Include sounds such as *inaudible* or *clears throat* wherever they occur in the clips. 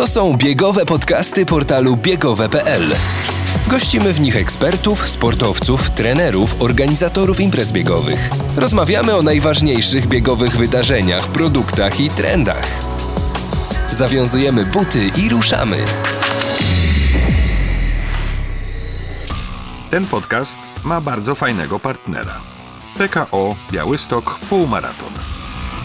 To są biegowe podcasty portalu biegowe.pl. Gościmy w nich ekspertów, sportowców, trenerów, organizatorów imprez biegowych. Rozmawiamy o najważniejszych biegowych wydarzeniach, produktach i trendach. Zawiązujemy buty i ruszamy. Ten podcast ma bardzo fajnego partnera. PKO Białystok Półmaraton.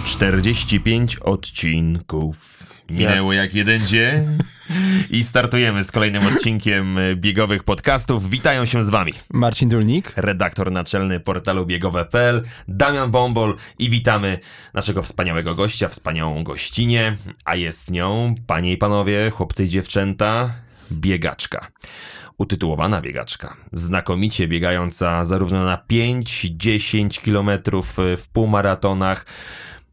45 odcinków. Minęło jak jeden dzień *laughs* i startujemy z kolejnym odcinkiem biegowych podcastów. Witają się z wami Marcin Dulnik. redaktor naczelny portalu biegowe.pl, Damian Bombol i witamy naszego wspaniałego gościa, wspaniałą gościnię, a jest nią, panie i panowie, chłopcy i dziewczęta, biegaczka. Utytułowana biegaczka, znakomicie biegająca zarówno na 5-10 kilometrów w półmaratonach,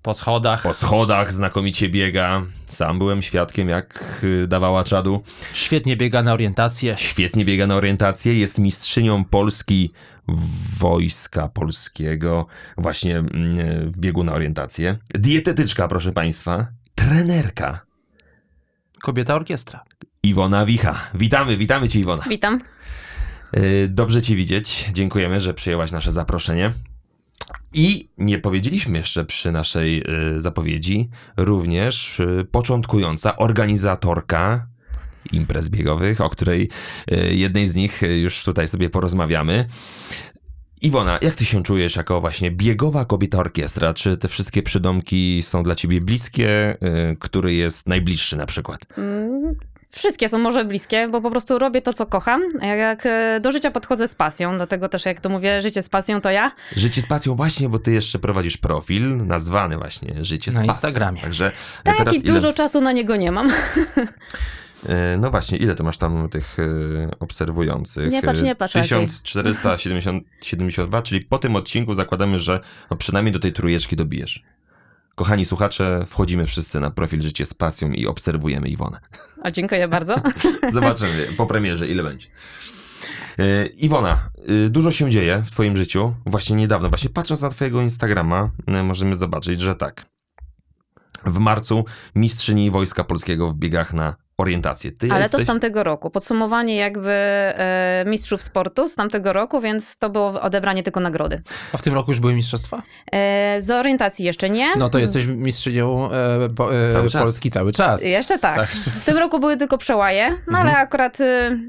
Po schodach. po schodach znakomicie biega. Sam byłem świadkiem, jak y, dawała czadu. Świetnie biega na orientację. Świetnie biega na orientację. Jest mistrzynią Polski Wojska Polskiego właśnie mm, w biegu na orientację. Dietetyczka, proszę Państwa. Trenerka. Kobieta orkiestra. Iwona Wicha. Witamy, witamy Cię Iwona. Witam. Y, Dobrze Cię widzieć. Dziękujemy, że przyjęłaś nasze zaproszenie. I nie powiedzieliśmy jeszcze przy naszej y, zapowiedzi, również y, początkująca organizatorka imprez biegowych, o której y, jednej z nich już tutaj sobie porozmawiamy. Iwona, jak ty się czujesz jako właśnie biegowa kobieta orkiestra? Czy te wszystkie przydomki są dla ciebie bliskie? Który jest najbliższy na przykład? Wszystkie są może bliskie, bo po prostu robię to, co kocham. Jak, e, do życia podchodzę z pasją, dlatego też jak to mówię, życie z pasją to ja. Życie z pasją właśnie, bo ty jeszcze prowadzisz profil nazwany właśnie Życie z Na pasją. Instagramie. Także Tak, teraz i ile, dużo czasu na niego nie mam. e, No właśnie, ile ty masz tam tych e, obserwujących? Nie patrz, E, nie patrz, Andrzej. 1472, czyli po tym odcinku zakładamy, że no przynajmniej do tej trójeczki dobijesz. Kochani słuchacze, wchodzimy wszyscy na profil Życie z pasją i obserwujemy Iwonę. A dziękuję bardzo. *laughs* Zobaczymy po premierze, ile będzie. E, Iwona, e, dużo się dzieje w Twoim życiu. Właśnie niedawno, właśnie patrząc na Twojego Instagrama, e, możemy zobaczyć, że tak. W marcu mistrzyni Wojska Polskiego w biegach na orientację. Ty Ale to jesteś... z tamtego roku. Podsumowanie jakby e, mistrzów sportu z tamtego roku, więc to było odebranie tylko nagrody. A w tym roku już były mistrzostwa? E, z orientacji jeszcze nie. No to jesteś mistrzynią e, e, Cały czas. Polski cały czas. Jeszcze tak. Tak. W tym roku były tylko przełaje, no ale akurat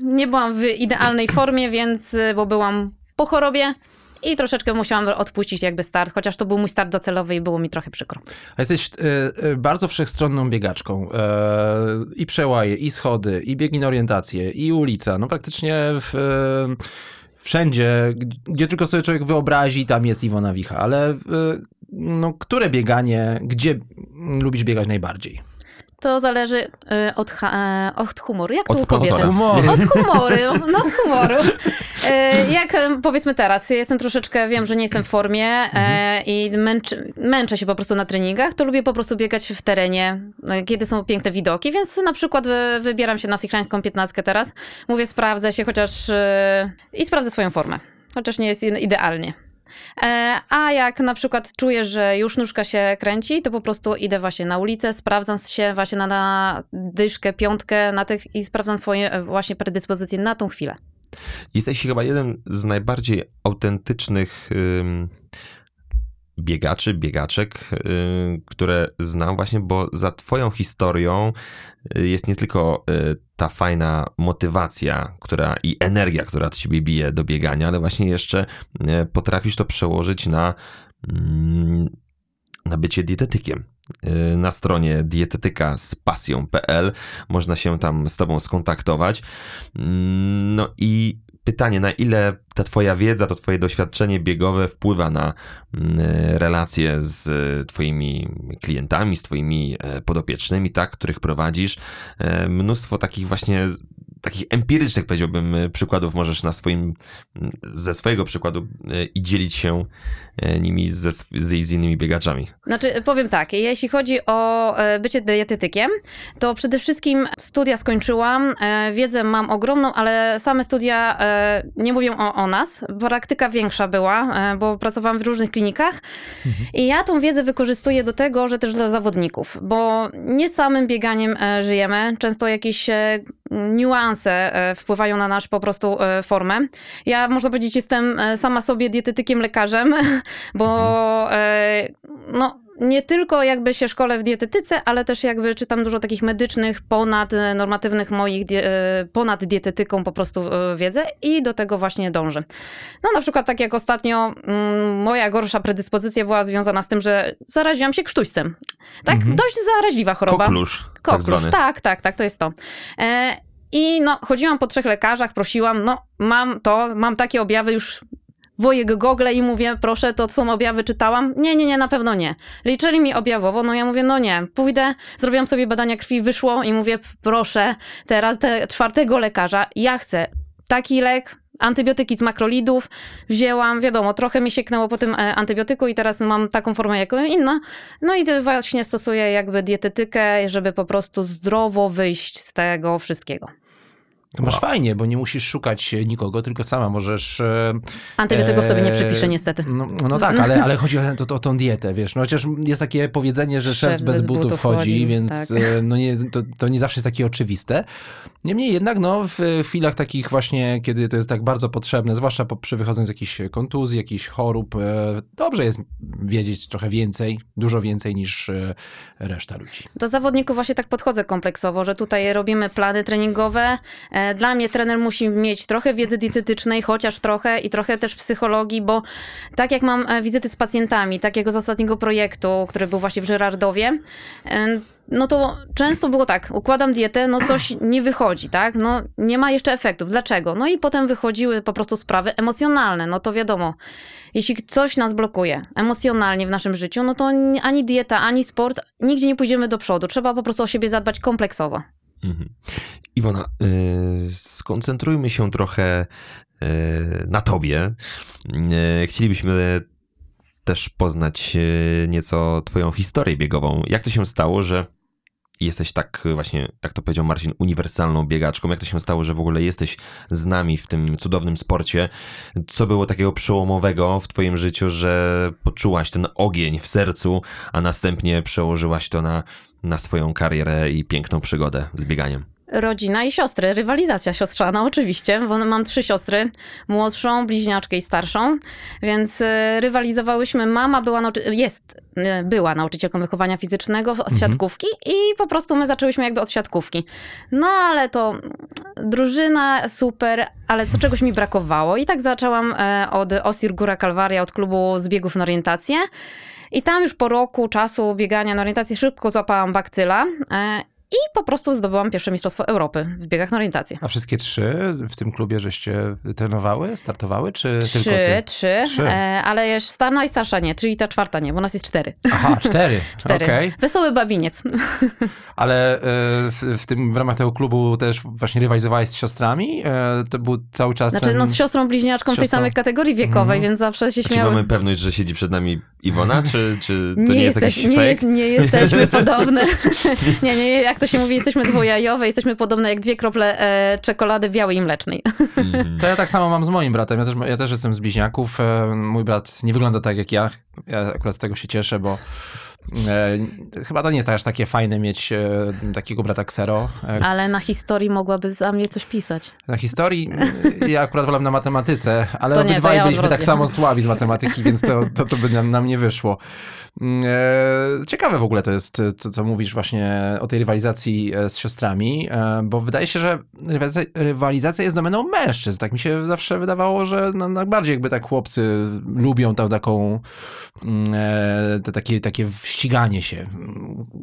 nie byłam w idealnej formie, więc, bo byłam po chorobie i troszeczkę musiałam odpuścić jakby start, chociaż to był mój start docelowy i było mi trochę przykro. A jesteś e, bardzo wszechstronną biegaczką. E, I przełaje, i schody, i biegi na orientację, i ulica. No praktycznie w, e, wszędzie, gdzie tylko sobie człowiek wyobrazi, tam jest Iwona Wicha. Ale no, które bieganie, gdzie lubisz biegać najbardziej? To zależy y, od, e, od humoru. Jak Od to u kobiety? Humor. Od humoru, no od humoru. E, Jak e, powiedzmy teraz, jestem troszeczkę, wiem, że nie jestem w formie e, i męczy, męczę się po prostu na treningach, to lubię po prostu biegać w terenie, e, kiedy są piękne widoki, więc na przykład wy, wybieram się na Sychlańską 15 teraz. Mówię, sprawdzę się chociaż e, i sprawdzę swoją formę, chociaż nie jest idealnie. E, A jak na przykład czuję, że już nóżka się kręci, to po prostu idę właśnie na ulicę, sprawdzam się właśnie na, na dyszkę, piątkę na tych i sprawdzam swoje e, właśnie predyspozycje na tą chwilę. Jesteś chyba jeden z najbardziej autentycznych biegaczy, biegaczek, y, które znam właśnie, bo za twoją historią y, jest nie tylko y, ta fajna motywacja która, i energia, która od ciebie bije do biegania, ale właśnie jeszcze potrafisz to przełożyć na, mm, na bycie dietetykiem. Na stronie dietetyka z pasją.pl można się tam z tobą skontaktować. Mm, No i pytanie, na ile ta twoja wiedza, to twoje doświadczenie biegowe wpływa na mm, relacje z e, twoimi klientami, z twoimi e, podopiecznymi, tak, których prowadzisz. E, Mnóstwo takich właśnie takich empirycznych, powiedziałbym, przykładów możesz na swoim, ze swojego przykładu i dzielić się nimi ze, z, z innymi biegaczami? Znaczy, powiem tak, jeśli chodzi o e, bycie dietetykiem, to przede wszystkim studia skończyłam, e, wiedzę mam ogromną, ale same studia e, nie mówią o, o nas. Praktyka większa była, e, bo pracowałam w różnych klinikach i ja tą wiedzę wykorzystuję do tego, że też dla zawodników, bo nie samym bieganiem e, żyjemy, często jakieś e, niuanse e, wpływają na nasz po prostu e, formę. Ja, można powiedzieć, jestem e, sama sobie dietetykiem, lekarzem, *laughs* bo e, no, nie tylko jakby się szkole w dietetyce, ale też jakby czytam dużo takich medycznych, ponadnormatywnych moich, die, e, ponad dietetyką po prostu e, wiedzę i do tego właśnie dążę. No na przykład tak jak ostatnio mm, moja gorsza predyspozycja była związana z tym, że zaraziłam się krztuścem. Tak, dość zaraźliwa choroba. Koklusz, tak Koklusz, zwany. tak, tak, tak, to jest to. E, I no, chodziłam po trzech lekarzach, prosiłam, no mam to, mam takie objawy już wojek gogle i mówię, proszę, to są objawy, czytałam? Nie, nie, nie, na pewno nie. Liczyli mi objawowo, no ja mówię, no nie, pójdę, zrobiłam sobie badania krwi, wyszło i mówię, proszę, teraz te czwartego lekarza, ja chcę taki lek, antybiotyki z makrolidów wzięłam, wiadomo, trochę mi sieknęło po tym e, antybiotyku i teraz mam taką formę jaką inna. No i właśnie stosuję jakby dietetykę, żeby po prostu zdrowo wyjść z tego wszystkiego. To masz fajnie, bo nie musisz szukać nikogo, tylko sama możesz... e, Antybiotyków sobie nie e, przepiszę niestety. No, no tak, ale, ale chodzi o, o, o tą dietę, wiesz. No chociaż jest takie powiedzenie, że szef, bez, butów, chodzi, chodzi, więc tak. e, no nie, to, to nie zawsze jest takie oczywiste. Niemniej jednak, no w chwilach takich właśnie, kiedy to jest tak bardzo potrzebne, zwłaszcza po, przy wychodząc z jakichś kontuzji, jakichś chorób, e, dobrze jest wiedzieć trochę więcej, dużo więcej niż e, reszta ludzi. Do zawodników właśnie tak podchodzę kompleksowo, że tutaj robimy plany treningowe. E, Dla mnie trener musi mieć trochę wiedzy dietetycznej, chociaż trochę i trochę też psychologii, bo tak jak mam e, wizyty z pacjentami, takiego z ostatniego projektu, który był właśnie w Żyrardowie, e, no to często było tak, układam dietę, no coś nie wychodzi, tak? No nie ma jeszcze efektów. Dlaczego? No i potem wychodziły po prostu sprawy emocjonalne. No to wiadomo, jeśli coś nas blokuje emocjonalnie w naszym życiu, no to ni- ani dieta, ani sport, nigdzie nie pójdziemy do przodu. Trzeba po prostu o siebie zadbać kompleksowo. Mhm. Iwona, y, skoncentrujmy się trochę y, na tobie. Y, chcielibyśmy też poznać nieco twoją historię biegową. Jak to się stało, że jesteś tak właśnie, jak to powiedział Marcin, uniwersalną biegaczką? Jak to się stało, że w ogóle jesteś z nami w tym cudownym sporcie? Co było takiego przełomowego w twoim życiu, że poczułaś ten ogień w sercu, a następnie przełożyłaś to na, na swoją karierę i piękną przygodę z bieganiem? Rodzina i siostry, rywalizacja siostrzana oczywiście, bo mam trzy siostry, młodszą, bliźniaczkę i starszą, więc e, rywalizowałyśmy. Mama była, nauczy- jest, e, była nauczycielką wychowania fizycznego z siatkówki i po prostu my zaczęłyśmy jakby od siatkówki. No ale to drużyna super, ale co czegoś mi brakowało i tak zaczęłam e, od Osir Góra Kalwaria, od klubu zbiegów na orientację. I tam już po roku czasu biegania na orientację szybko złapałam bakcyla e, i po prostu zdobyłam pierwsze Mistrzostwo Europy w biegach na orientację. A wszystkie trzy w tym klubie żeście trenowały, startowały, czy Trzy, tylko ty? trzy, Trzy. E, ale jeszcze sta najstarsza nie, czyli ta czwarta nie, bo nas jest cztery. Aha, cztery. *laughs* Cztery. Okej. Wesoły babiniec. *laughs* Ale e, w, w tym w ramach tego klubu też właśnie rywalizowałeś z siostrami? E, To był cały czas Znaczy ten... no z siostrą bliźniaczką z tej samej kategorii wiekowej, Mhm. więc zawsze się A Czy mamy pewność, że siedzi przed nami Iwona, czy, czy to nie, jest jesteś- jakiś nie, fake? jest, nie jesteśmy *laughs* podobne. nie, nie, jak to się mówi, jesteśmy dwujajowe, jesteśmy podobne jak dwie krople e, czekolady białej i mlecznej. Mhm. To ja tak samo mam z moim bratem. Ja też, ja też jestem z bliźniaków. E, Mój brat nie wygląda tak jak ja. Ja akurat z tego się cieszę, bo chyba to nie jest aż takie fajne mieć e, takiego brata ksero. E, Ale na historii mogłaby za mnie coś pisać. Na historii e, ja akurat wolałem na matematyce, ale To nie, obydwaj ja byliśmy tak samo słabi z matematyki, więc to, to, to by nam, nam nie wyszło. Mm, e, Ciekawe w ogóle to jest to, co mówisz właśnie o tej rywalizacji e, z siostrami, e, bo wydaje się, że rywalizacja, jest domeną mężczyzn. Tak mi się zawsze wydawało, że no, najbardziej jakby tak chłopcy lubią tą taką mm, e, te, takie, takie ściganie się.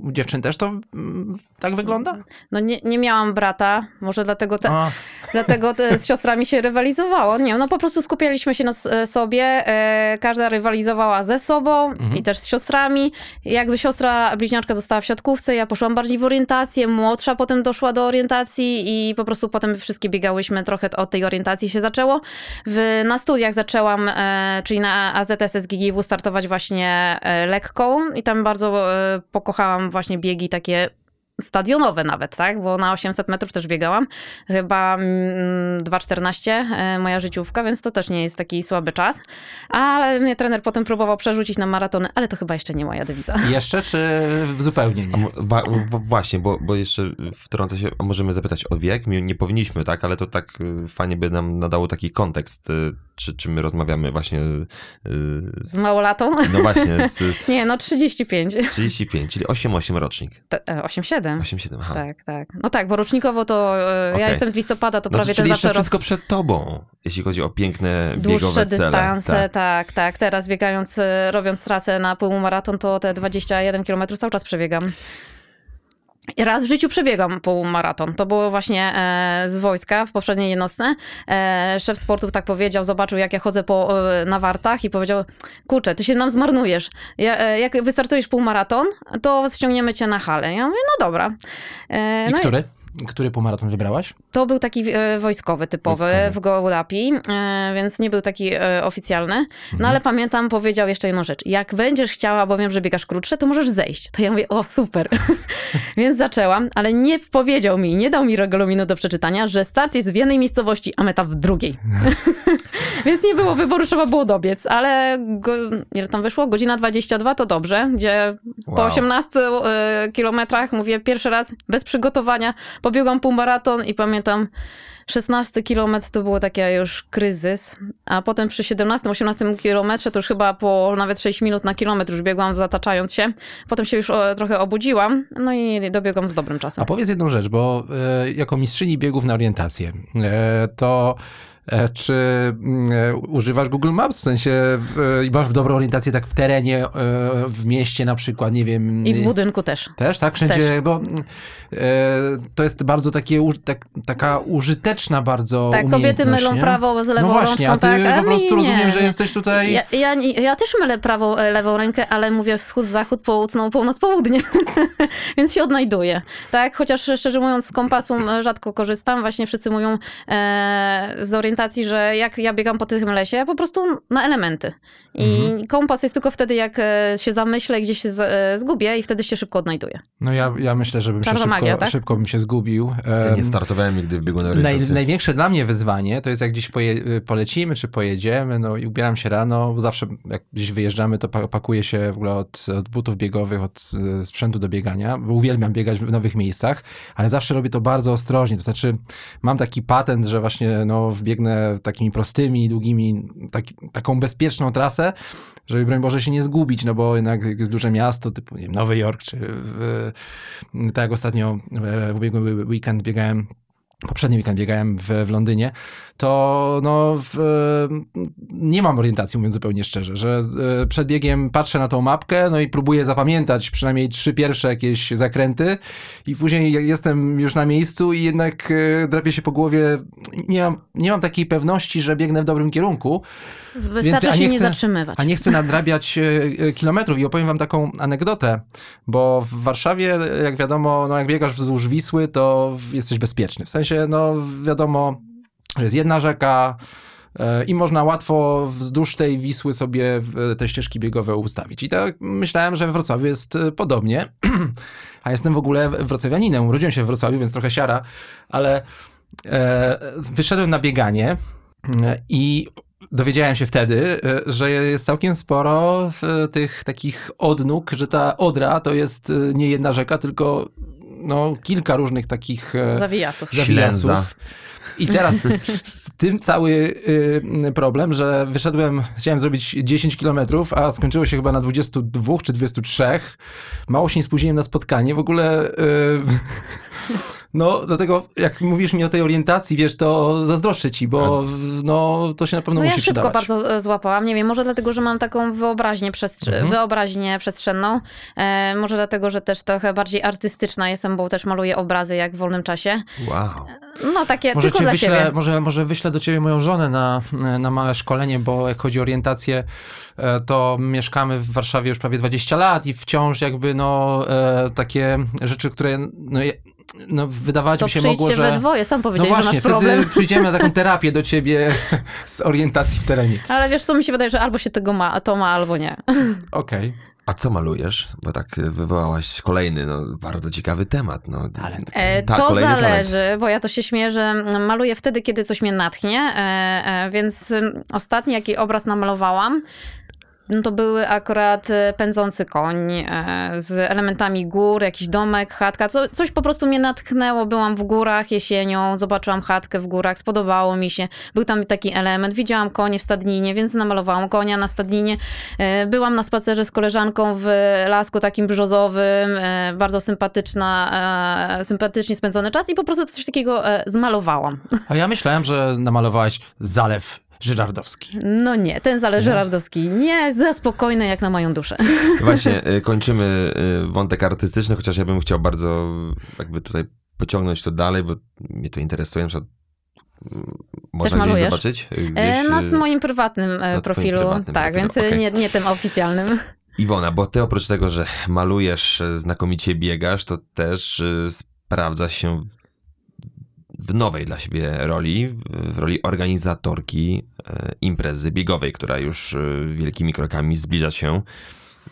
U dziewczyn też to mm, tak wygląda? No nie, nie miałam brata, może dlatego te, A, *laughs* Dlatego te, z siostrami się rywalizowało. Nie, no po prostu skupialiśmy się na s- sobie. E, każda rywalizowała ze sobą i też z siostrami. Jakby siostra bliźniaczka została w siatkówce, ja poszłam bardziej w orientację, młodsza potem doszła do orientacji i po prostu potem wszystkie biegałyśmy trochę od tej orientacji się zaczęło. W, na studiach zaczęłam, e, czyli na AZS SGGW startować właśnie e, lekką i tam bardzo e, pokochałam właśnie biegi takie stadionowe nawet, tak? Bo na 800 metrów też biegałam. Chyba mm, 2,14 e, moja życiówka, więc to też nie jest taki słaby czas. Ale mnie trener potem próbował przerzucić na maratony, ale to chyba jeszcze nie moja dewiza. *laughs* Jeszcze, czy zupełnie nie? wa- w- właśnie, bo, bo jeszcze wtrącę się, a możemy zapytać o wiek? Nie, nie powinniśmy, tak? Ale to tak y, fajnie by nam nadało taki kontekst, y, czy, czy my rozmawiamy właśnie y, Z z, małolatą? no właśnie, z *laughs* Nie, no 35. 35, czyli 8-8 rocznik. Te- e, 8,7. 8-7, aha. Tak, tak. No tak, bo rocznikowo to e, Okej. ja jestem z listopada, to No to prawie czyli ten zawsze rok. wszystko przed tobą, jeśli chodzi o piękne Dłuższe biegowe cele. dystanse, Tak. tak. tak, Teraz biegając, e, robiąc trasę na półmaraton, to te 21 km cały czas przebiegam. I Raz w życiu przebiegam półmaraton. To było właśnie e, z wojska w poprzedniej jednostce. E, szef sportów tak powiedział, zobaczył jak ja chodzę po, e, na wartach i powiedział, kurczę, ty się nam zmarnujesz. Ja, jak wystartujesz półmaraton, to ściągniemy cię na halę. Ja mówię, no dobra. I no który? Który półmaraton wybrałaś? to był taki wojskowy typowy Wojskowy. w Gołdapi, więc nie był taki oficjalny. No ale pamiętam, powiedział jeszcze jedną rzecz. Jak będziesz chciała, bo wiem, że biegasz krótsze, to możesz zejść. To ja mówię, o super. *laughs* więc zaczęłam, ale nie powiedział mi, nie dał mi regulaminu do przeczytania, że start jest w jednej miejscowości, a meta w drugiej. *laughs* więc nie było wyboru, trzeba było dobiec, ale go, ile tam wyszło? Godzina 22 to dobrze, gdzie po Wow. 18 e, kilometrach, mówię pierwszy raz, bez przygotowania, pobiegłam półmaraton i pamiętam, 16 kilometr to było taki już kryzys, a potem przy 17-18 kilometrze to już chyba po nawet 6 minut na kilometr już biegłam zataczając się. Potem się już o, trochę obudziłam, no i dobiegłam z dobrym czasem. A powiedz jedną rzecz, bo e, jako mistrzyni biegów na orientację, e, to e, czy mm, e, używasz Google Maps? W sensie e, i masz dobrą orientację tak w terenie, e, w mieście na przykład, nie wiem. I w budynku też. Też, tak? Wszędzie, Też. bo mm, e, to jest bardzo takie, tak, taka użyteczna bardzo Tak, kobiety mylą nie? prawo z lewą No właśnie, a rączką, ty tak, a po prostu nie, rozumiem, że jesteś tutaj... Ja, ja, ja też mylę prawą, e, lewą rękę, ale mówię wschód, zachód, połudną, północ, południe. *laughs* Więc się odnajduję. Tak, chociaż szczerze mówiąc z kompasu e, rzadko korzystam. Właśnie wszyscy mówią e, z orientacji, że jak ja biegam po tym lesie, po prostu na elementy. I Mhm. kompas jest tylko wtedy, jak e, się zamyślę, gdzieś się e, zgubię i wtedy się szybko odnajduję. No ja, ja myślę, żebym się Czarna szybko, magia, tak? szybko bym się zgubił. Ja nie Em, startowałem nigdy w biegu na Naj, największe dla mnie wyzwanie to jest jak gdzieś poje, polecimy, czy pojedziemy, no i ubieram się rano, bo zawsze jak gdzieś wyjeżdżamy, to pa- pakuję się w ogóle od, od butów biegowych, od e, sprzętu do biegania, bo uwielbiam biegać w nowych miejscach, ale zawsze robię to bardzo ostrożnie, to znaczy mam taki patent, że właśnie no, wbiegnę takimi prostymi, długimi, taki, taką bezpieczną trasę, żeby broń Boże się nie zgubić, no bo jednak jak jest duże miasto, typu wiem, Nowy Jork, czy w, tak jak ostatnio w ubiegły weekend biegałem poprzedni weekend biegałem w, w Londynie, to no, w, nie mam orientacji, mówiąc zupełnie szczerze, że e, przed biegiem patrzę na tą mapkę, no i próbuję zapamiętać przynajmniej trzy pierwsze jakieś zakręty i później jestem już na miejscu i jednak e, drapię się po głowie. Nie mam, nie mam takiej pewności, że biegnę w dobrym kierunku, Wystarczy a się nie chcę- zatrzymywać. a nie chcę nadrabiać e, e, kilometrów. I opowiem wam taką anegdotę, bo w Warszawie, jak wiadomo, no jak biegasz wzdłuż Wisły, to jesteś bezpieczny. W sensie, no wiadomo, że jest jedna rzeka e, i można łatwo wzdłuż tej Wisły sobie te ścieżki biegowe ustawić. I tak myślałem, że w Wrocławiu jest podobnie, *clears throat* a jestem w ogóle wrocławianinem. Urodziłem się w Wrocławiu, więc trochę siara, ale e, wyszedłem na bieganie i dowiedziałem się wtedy, e, że jest całkiem sporo e, tych takich odnóg, że ta Odra to jest e, nie jedna rzeka, tylko no, kilka różnych takich Zawijasów. Ślęza. zawijasów. I teraz *laughs* w tym cały problem, że wyszedłem, chciałem zrobić 10 kilometrów, a skończyło się chyba na 22 czy 23. Mało się nie spóźniłem na spotkanie. W ogóle y, No, dlatego jak mówisz mi o tej orientacji, wiesz, to zazdroszczę ci, bo no, to się na pewno No ja musi szybko przydawać. bardzo e, złapałam. Nie wiem, może dlatego, że mam taką wyobraźnię, przestrze- Mhm. wyobraźnię przestrzenną. E, może dlatego, że też trochę bardziej artystyczna jestem, bo też maluję obrazy jak w wolnym czasie. Wow. No takie Może, tylko dla wyślę, siebie. może, może wyślę do ciebie moją żonę na, na małe szkolenie, bo jak chodzi o orientację, e, to mieszkamy w Warszawie już prawie 20 lat i wciąż jakby no e, takie rzeczy, które no, no, wydawać mi się mogło, że... we dwoje, sam No powiedziałeś, właśnie, że masz wtedy problem. *laughs* przyjdziemy na taką terapię do ciebie *laughs* z orientacji w terenie. Ale wiesz co, mi się wydaje, że albo się tego ma, to ma, albo nie. *laughs* Okej. A co malujesz? Bo tak wywołałaś kolejny, no, bardzo ciekawy temat. No. Talent. E, Tak, to kolejny talent. zależy, bo ja to się śmieję, że maluję wtedy, kiedy coś mnie natchnie, e, e, więc ostatni jaki obraz namalowałam, no to były akurat e, pędzący koń e, z elementami gór, jakiś domek, chatka, co, coś po prostu mnie natchnęło. Byłam w górach jesienią, zobaczyłam chatkę w górach, spodobało mi się. Był tam taki element, widziałam konie w stadninie, więc namalowałam konia na stadninie. E, Byłam na spacerze z koleżanką w lasku takim brzozowym, bardzo sympatyczna, sympatycznie spędzony czas i po prostu coś takiego zmalowałam. A ja myślałem, że namalowałaś zalew żyrardowski. No nie, ten zależy Żerardowski. Nie, za spokojny jak na moją duszę. *laughs* Właśnie, y, kończymy y, wątek artystyczny, chociaż ja bym chciał bardzo jakby tutaj pociągnąć to dalej, bo mnie to interesuje. Na przykład, mm, można gdzieś malujesz? zobaczyć? y, E, Gdzieś, Na y, moim prywatnym e, twoim profilu, prywatnym tak, profilu, więc okej. nie, nie tym oficjalnym. *laughs* Iwona, bo ty oprócz tego, że malujesz, e, znakomicie biegasz, to też sprawdza się w- w nowej dla siebie roli, w, roli organizatorki e, imprezy biegowej, która już e, wielkimi krokami zbliża się.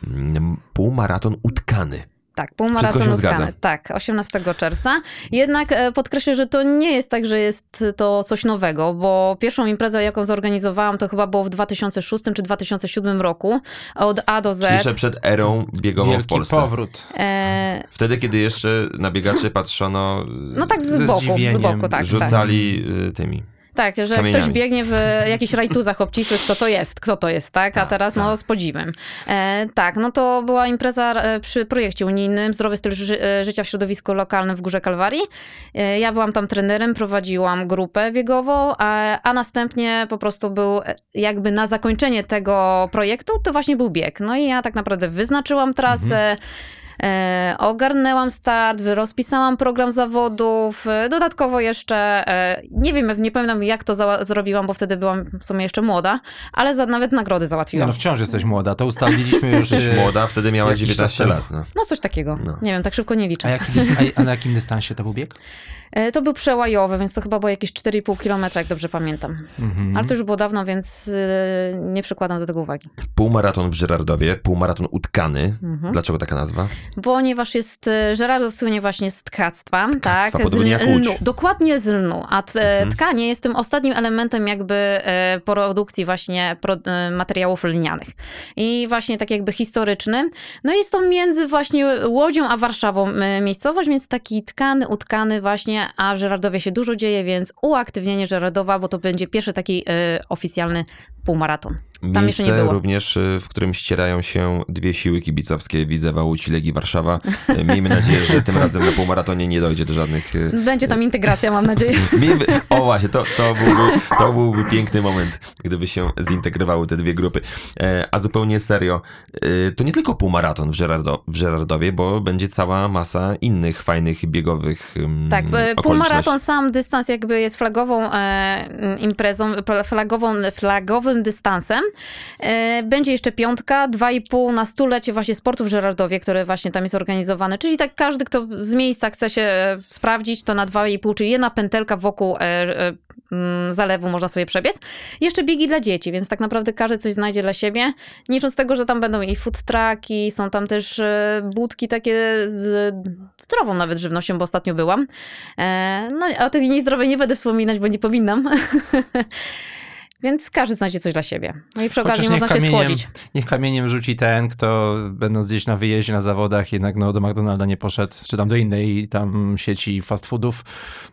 Mm, Półmaraton utkany. Tak, półmaraton utkany. Tak, 18 czerwca. Jednak e, podkreślę, że to nie jest tak, że jest to coś nowego, bo pierwszą imprezę, jaką zorganizowałam, to chyba było w 2006 czy 2007 roku. Od A do Czyli Z. jeszcze przed erą biegową w Wielki Polsce. powrót. E, Wtedy, kiedy jeszcze na biegaczy patrzono, no tak z boku, z zdziwieniem boku, tak. tak. rzucali y, tymi. Tak, że Kamieniami. ktoś biegnie w jakichś rajtuzach obcisłych, kto to jest, kto to jest, tak? A Tak, teraz no tak. z podziwem. E, tak, no to była impreza e, przy projekcie unijnym Zdrowy styl ży e, życia w środowisku lokalnym w Górze Kalwarii. E, ja byłam tam trenerem, prowadziłam grupę biegową, a, a następnie po prostu był e, jakby na zakończenie tego projektu, to właśnie był bieg. No i ja tak naprawdę wyznaczyłam trasę, E, ogarnęłam start, rozpisałam program zawodów. e, Dodatkowo jeszcze, e, nie wiem, nie pamiętam jak to za- zrobiłam, bo wtedy byłam w sumie jeszcze młoda, ale za, nawet nagrody załatwiłam. no, wciąż jesteś młoda, to ustaliliśmy *laughs* już. Jesteś e, młoda, wtedy miałaś jakiś czas 19 temu. lat. No. No coś takiego. No. Nie wiem, tak szybko nie liczę. A, jaki dys- a, a na jakim dystansie to był bieg? E, To był przełajowy, więc to chyba było jakieś 4,5 kilometra, jak dobrze pamiętam. Mhm. Ale to już było dawno, więc e, nie przykładam do tego uwagi. Półmaraton w Żyrardowie, półmaraton utkany. Mhm. Dlaczego taka nazwa? Ponieważ jest, e, Żerardów słynie właśnie z tkactwa, Z tak? Łódź. lnu, dokładnie z lnu, a Mhm. tkanie jest tym ostatnim elementem jakby produkcji właśnie materiałów lnianych. I właśnie tak jakby historycznym. No jest to między właśnie Łodzią a Warszawą miejscowość, więc taki tkany, utkany właśnie, a w Żerardowie się dużo dzieje, więc uaktywnienie Żeradowa, bo to będzie pierwszy taki e, oficjalny półmaraton. Tam Miejsce również, y, w którym ścierają się dwie siły kibicowskie, Widzewa Łódź, Legii Warszawa. Y, Miejmy nadzieję, że tym razem na półmaratonie nie dojdzie do żadnych... y, Będzie tam integracja, mam nadzieję. *laughs* O właśnie, to, to, byłby, to byłby piękny moment, gdyby się zintegrowały te dwie grupy. E, A zupełnie serio, to nie tylko półmaraton w, Żerardo, w Żerardowie, bo będzie cała masa innych fajnych biegowych Tak, półmaraton sam dystans jakby jest flagową e, imprezą, flagową, flagowym dystansem. E, będzie jeszcze piątka, dwa i pół na stulecie właśnie sportu w Żerardowie, który właśnie tam jest organizowany. Czyli tak każdy, kto z miejsca chce się e, sprawdzić, to na dwa i pół, czyli jedna pętelka wokół e, mm, zalewu można sobie przebiec. Jeszcze biegi dla dzieci, więc tak naprawdę każdy coś znajdzie dla siebie. Nie licząc tego, że tam będą i food trucki, są tam też budki takie z zdrową nawet żywnością, bo ostatnio byłam. No, a o tej niezdrowej nie będę wspominać, bo nie powinnam. *laughs* Więc każdy znajdzie coś dla siebie. No i przy okazji Chociaż można się schłodzić. niech kamieniem rzuci ten, kto będąc gdzieś na wyjeździe, na zawodach, jednak no, do McDonalda nie poszedł, czy tam do innej tam sieci fast foodów,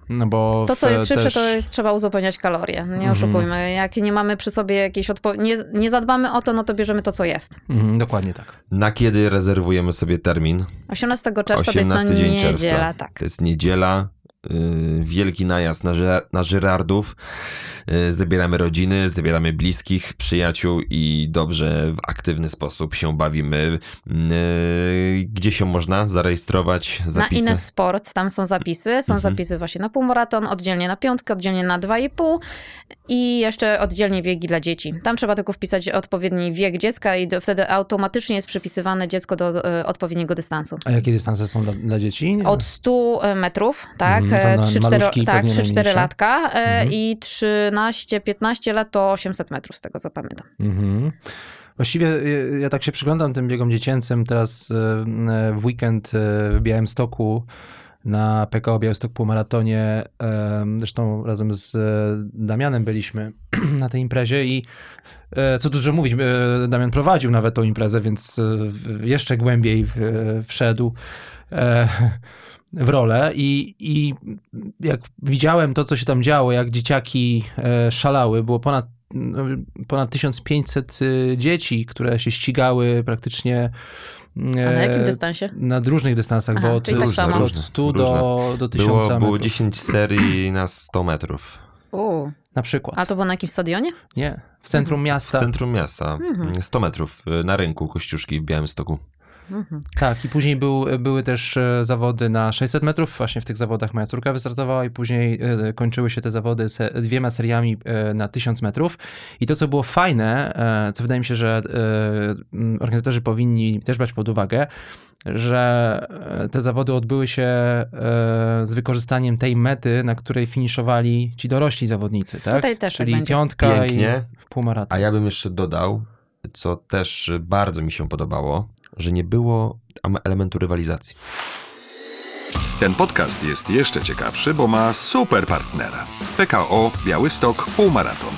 no bo To, co jest szybsze, też... to jest trzeba uzupełniać kalorie. Nie Mhm. oszukujmy. Jak nie mamy przy sobie jakiejś odpo- nie, nie zadbamy o to, no to bierzemy to, co jest. Mhm, dokładnie tak. Na kiedy rezerwujemy sobie termin? 18 czerwca to jest 18 na dzień niedziela, czerwca. tak. To jest niedziela. y, wielki najazd na, Ży- na Żyrardów. Y, Zabieramy rodziny, zabieramy bliskich, przyjaciół i dobrze w aktywny sposób się bawimy. Y, Gdzie się można zarejestrować? Na Zapisy? Ines Sport tam są zapisy. Są Mhm. zapisy właśnie na półmaraton, oddzielnie na piątkę, oddzielnie na 2,5 i jeszcze oddzielnie biegi dla dzieci. Tam trzeba tylko wpisać odpowiedni wiek dziecka i do, wtedy automatycznie jest przypisywane dziecko do e, odpowiedniego dystansu. A jakie dystanse są dla, dla dzieci? Od 100 metrów, tak? E, na 3-4 maluszki tak, pewnie 3-4 najmniejsze. latka e, Mhm. i 13-15 lat to 800 metrów, z tego co pamiętam. Mhm. Właściwie y, ja tak się przyglądam tym biegom dziecięcym. Teraz y, w weekend y, w Białymstoku na PKO Białystok Półmaratonie. Zresztą razem z Damianem byliśmy *clears throat* na tej imprezie i co dużo mówić, Damian prowadził nawet tą imprezę, więc jeszcze głębiej wszedł e, w rolę i, i jak widziałem to, co się tam działo, jak dzieciaki e, szalały, było ponad no, ponad 1500 y, dzieci, które się ścigały praktycznie A na e, jakim dystansie? na różnych dystansach, Aha, bo od, tak od, samo. od 100 do, do 1000 Było, metrów. było 10 serii na 100 metrów. U, Na przykład. a to było na jakimś stadionie? Nie, w centrum W miasta. centrum miasta. Mhm. 100 metrów y, na rynku Kościuszki w Białymstoku. Mhm. Tak, i później był, były też e, zawody na 600 metrów. Właśnie w tych zawodach moja córka wystartowała i później e, kończyły się te zawody se, dwiema seriami e, na 1000 metrów. I to, co było fajne, co wydaje mi się, że organizatorzy powinni też brać pod uwagę, że te zawody odbyły się z wykorzystaniem tej mety, na której finiszowali ci dorośli zawodnicy, tak? Tutaj też Czyli piątka Pięknie. i półmaraton. A ja bym jeszcze dodał, co też bardzo mi się podobało, że nie było elementu rywalizacji. Ten podcast jest jeszcze ciekawszy, bo ma super partnera. PKO Białystok Półmaraton.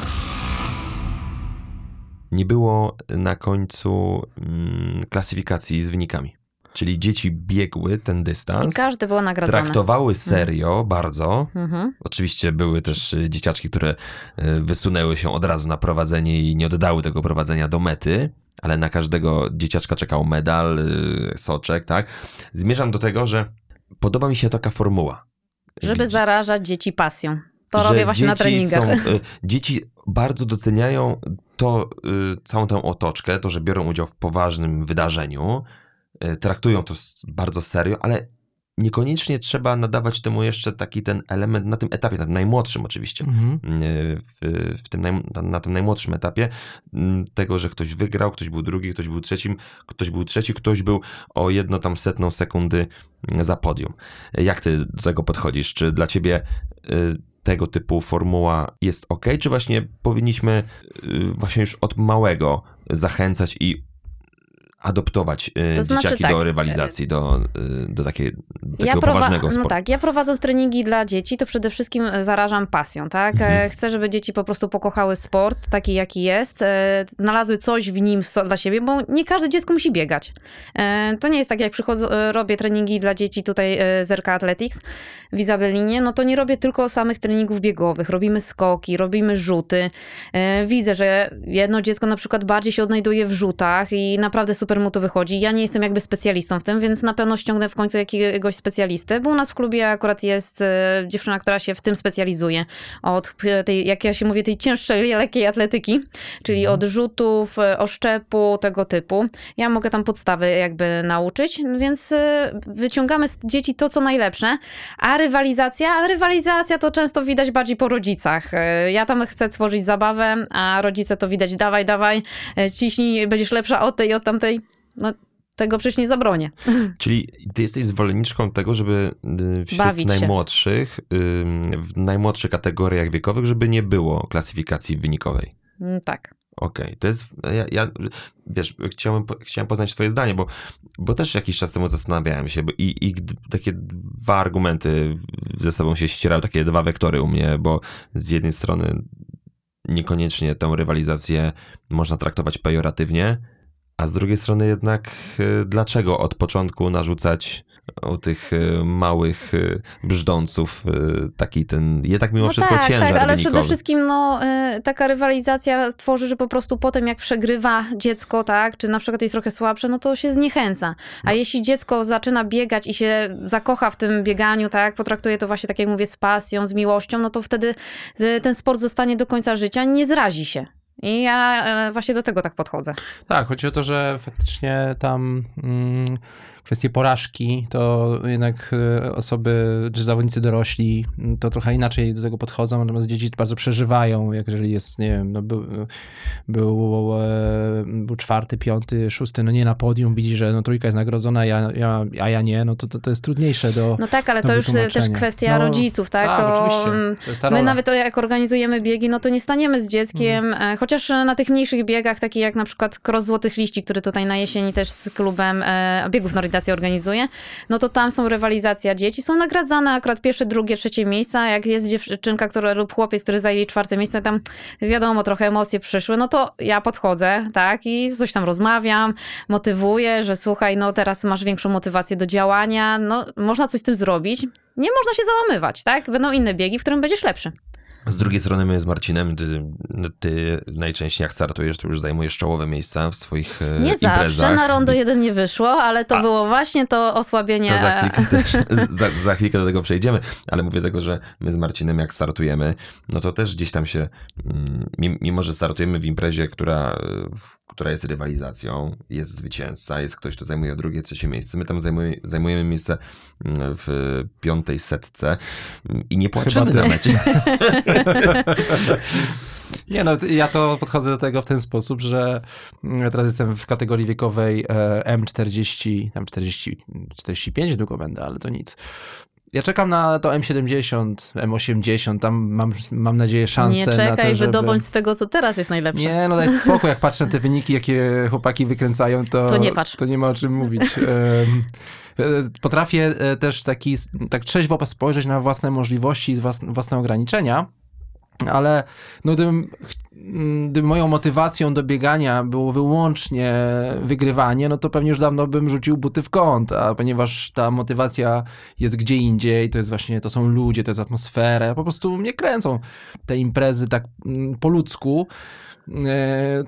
Nie było na końcu mm, klasyfikacji z wynikami. Czyli dzieci biegły ten I dystans, każdy był nagradzony. traktowały serio bardzo. Mhm. Oczywiście były też y, dzieciaczki, które y, wysunęły się od razu na prowadzenie i nie oddały tego prowadzenia do mety, ale na każdego dzieciaczka czekał medal, y, soczek, tak? Zmierzam do tego, że podoba mi się taka formuła. Żeby zarażać dzieci pasją. To robię właśnie na treningach. Są, y, dzieci bardzo doceniają to, y, całą tę otoczkę, to, że biorą udział w poważnym wydarzeniu, y, traktują to bardzo serio, ale niekoniecznie trzeba nadawać temu jeszcze taki ten element na tym etapie, na tym najmłodszym oczywiście. Mhm. W, w tym naj, na, tym najmłodszym etapie tego, że ktoś wygrał, ktoś był drugi, ktoś był trzecim, ktoś był trzeci, ktoś był o jedno tam setną sekundy za podium. Jak ty do tego podchodzisz? Czy dla ciebie y, tego typu formuła jest ok, czy właśnie powinniśmy y, właśnie już od małego zachęcać i adoptować y, To znaczy dzieciaki tak, do rywalizacji, do, y, do, takiej, do takiego prowa- poważnego No sportu? tak, ja prowadząc treningi dla dzieci, to przede wszystkim zarażam pasją, tak? Mhm. E, Chcę, żeby dzieci po prostu pokochały sport taki, jaki jest, e, znalazły coś w nim dla siebie, bo nie każde dziecko musi biegać. E, To nie jest tak, jak przychodzę, e, robię treningi dla dzieci tutaj e, z RK Athletics w Izabelinie, no to nie robię tylko samych treningów biegowych, robimy skoki, robimy rzuty. E, Widzę, że jedno dziecko na przykład bardziej się odnajduje w rzutach i naprawdę super mu to wychodzi. Ja nie jestem jakby specjalistą w tym, więc na pewno ściągnę w końcu jakiegoś specjalistę, bo u nas w klubie akurat jest e, dziewczyna, która się w tym specjalizuje. Od e, tej, jak ja się mówię, tej cięższej, *laughs* lekkiej atletyki, czyli od rzutów, e, oszczepu, tego typu. Ja mogę tam podstawy jakby nauczyć, więc wyciągamy z dzieci to, co najlepsze, a rywalizacja, a rywalizacja to często widać bardziej po rodzicach. Ja tam chcę tworzyć zabawę, a rodzice to widać, dawaj, dawaj, ciśnij, będziesz lepsza od tej, od tamtej. No, tego przecież nie zabronię. *laughs* Czyli ty jesteś zwolenniczką tego, żeby y, wśród Bawić najmłodszych, w najmłodszych kategoriach wiekowych, żeby nie było klasyfikacji wynikowej. Mm, Tak. Okej, to jest, ja, ja wiesz, chciałem, chciałem poznać twoje zdanie, bo, bo też jakiś czas temu zastanawiałem się bo i, i takie dwa argumenty ze sobą się ścierały, takie dwa wektory u mnie, bo z jednej strony niekoniecznie tę rywalizację można traktować pejoratywnie, a z drugiej strony jednak y, dlaczego od początku narzucać u tych e, małych e, brzdąców taki ten, jednak mimo No wszystko tak, ciężar tak, ale wynikowy. przede wszystkim no, y, taka rywalizacja tworzy, że po prostu potem jak przegrywa dziecko, tak, czy na przykład jest trochę słabsze, no to się zniechęca. A jeśli dziecko zaczyna biegać i się zakocha w tym bieganiu, tak, potraktuje to właśnie, tak jak mówię, z pasją, z miłością, no to wtedy y, ten sport zostanie do końca życia, nie zrazi się. I ja e, właśnie do tego tak podchodzę. Tak, chodzi o to, że faktycznie tam mm, kwestie porażki, to jednak e, osoby, czy zawodnicy dorośli, to trochę inaczej do tego podchodzą, natomiast dzieci bardzo przeżywają, jak jeżeli jest, nie wiem, no był, był, e, był czwarty, piąty, szósty, no nie na podium, widzi, że no trójka jest nagrodzona, ja, ja, a ja nie, no to, to, to jest trudniejsze do No tak, ale to już też kwestia No, rodziców, tak? tak, to, oczywiście. mm, To jest ta My nawet jak organizujemy biegi, no to nie staniemy z dzieckiem, Mhm. e, chociaż na tych mniejszych biegach, takich jak na przykład Cross Złotych Liści, który tutaj na jesieni też z klubem e, biegów na orientację organizuje, no to tam są rywalizacja dzieci, są nagradzane akurat pierwsze, drugie, trzecie miejsca, jak jest dziewczynka która, lub chłopiec, który zajęli czwarte miejsce, tam wiadomo, trochę emocje przyszły, no to ja podchodzę, tak, i coś tam rozmawiam, motywuję, że słuchaj, no teraz masz większą motywację do działania, no można coś z tym zrobić, nie można się załamywać, tak? Będą inne biegi, w którym będziesz lepszy. Z drugiej strony my z Marcinem, ty, ty najczęściej jak startujesz, to już zajmujesz czołowe miejsca w swoich Nie imprezach. zawsze, na rondo jeden nie wyszło, ale to A. było właśnie to osłabienie. To za chwilkę, też, *laughs* za, za chwilkę do tego przejdziemy, ale mówię tego, że my z Marcinem jak startujemy, no to też gdzieś tam się, mm, mim- mimo że startujemy w imprezie, która, w- która jest rywalizacją, jest zwycięzca, jest ktoś, kto zajmuje drugie, trzecie miejsce, my tam zajmuje, zajmujemy miejsce mm, w piątej setce i nie płaczemy na mecie. *laughs* Nie no, ja to podchodzę do tego w ten sposób, że mm, teraz jestem w kategorii wiekowej e, M40, tam 40, 45 długo będę, ale to nic. Ja czekam na to M70, M80, tam mam, mam nadzieję szansę Nie na czekaj, to, żeby... wydobądź z tego, co teraz jest najlepsze. Nie, no daj spokój, jak patrzę na te wyniki, jakie chłopaki wykręcają, to, To nie patrz. to nie ma o czym mówić. E, Potrafię e, też taki, tak trzeźwo spojrzeć na własne możliwości i własne ograniczenia, ale no gdybym, ch- m, gdyby moją motywacją do biegania było wyłącznie wygrywanie, no to pewnie już dawno bym rzucił buty w kąt, a ponieważ ta motywacja jest gdzie indziej, to jest właśnie, to są ludzie, to jest atmosfera, po prostu mnie kręcą te imprezy tak mm, po ludzku,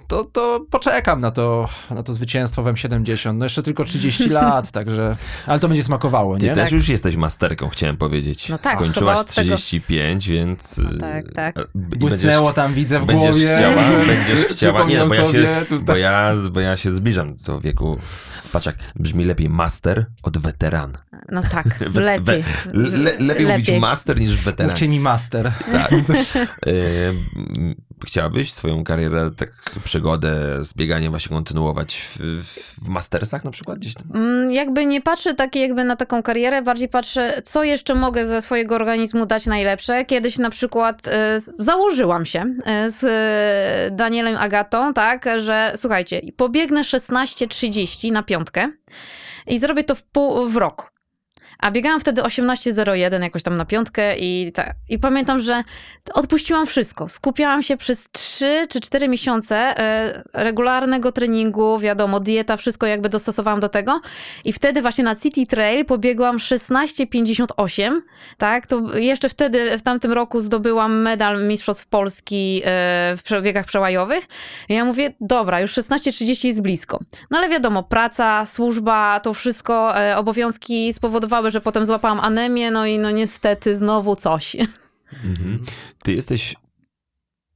to, to poczekam na to, na to zwycięstwo w M70. No jeszcze tylko 30 *laughs* lat, także, ale to będzie smakowało, Ty nie? też już jesteś masterką, chciałem powiedzieć. No tak, chyba Skończyłaś od tego- 35, więc... No tak, tak. e, Błysnęło będziesz- tam, widzę w Będziesz głowie. chciała, że- będziesz *laughs* chciała, nie, bo ja, się, tutaj- bo, ja, bo ja się zbliżam do wieku, patrz jak brzmi lepiej master od weteran. No tak, *laughs* We- lepiej. we- le, lepiej, mówić master niż weteran. Mówcie mi master. Tak. Chciałabyś swoją karierę, tak przygodę z bieganiem właśnie kontynuować w, w mastersach na przykład gdzieś tam? Mm, Jakby nie patrzę takiej jakby na taką karierę, bardziej patrzę, co jeszcze mogę ze swojego organizmu dać najlepsze. Kiedyś na przykład e, założyłam się e, z e, Danielem Agatą, tak, że słuchajcie, pobiegnę 16.30 na piątkę i zrobię to w, pół, w rok. A biegałam wtedy 18.01 jakoś tam na piątkę i, ta, i pamiętam, że odpuściłam wszystko. Skupiałam się przez 3 czy 4 miesiące e, regularnego treningu, wiadomo, dieta, wszystko jakby dostosowałam do tego. I wtedy właśnie na City Trail pobiegłam 16.58, tak? To jeszcze wtedy, w tamtym roku zdobyłam medal Mistrzostw Polski e, w biegach przełajowych. I ja mówię, dobra, już 16.30 jest blisko. No ale wiadomo, praca, służba, to wszystko, e, obowiązki spowodowały, że potem złapałam anemię, no i no niestety znowu coś. Mhm. Ty jesteś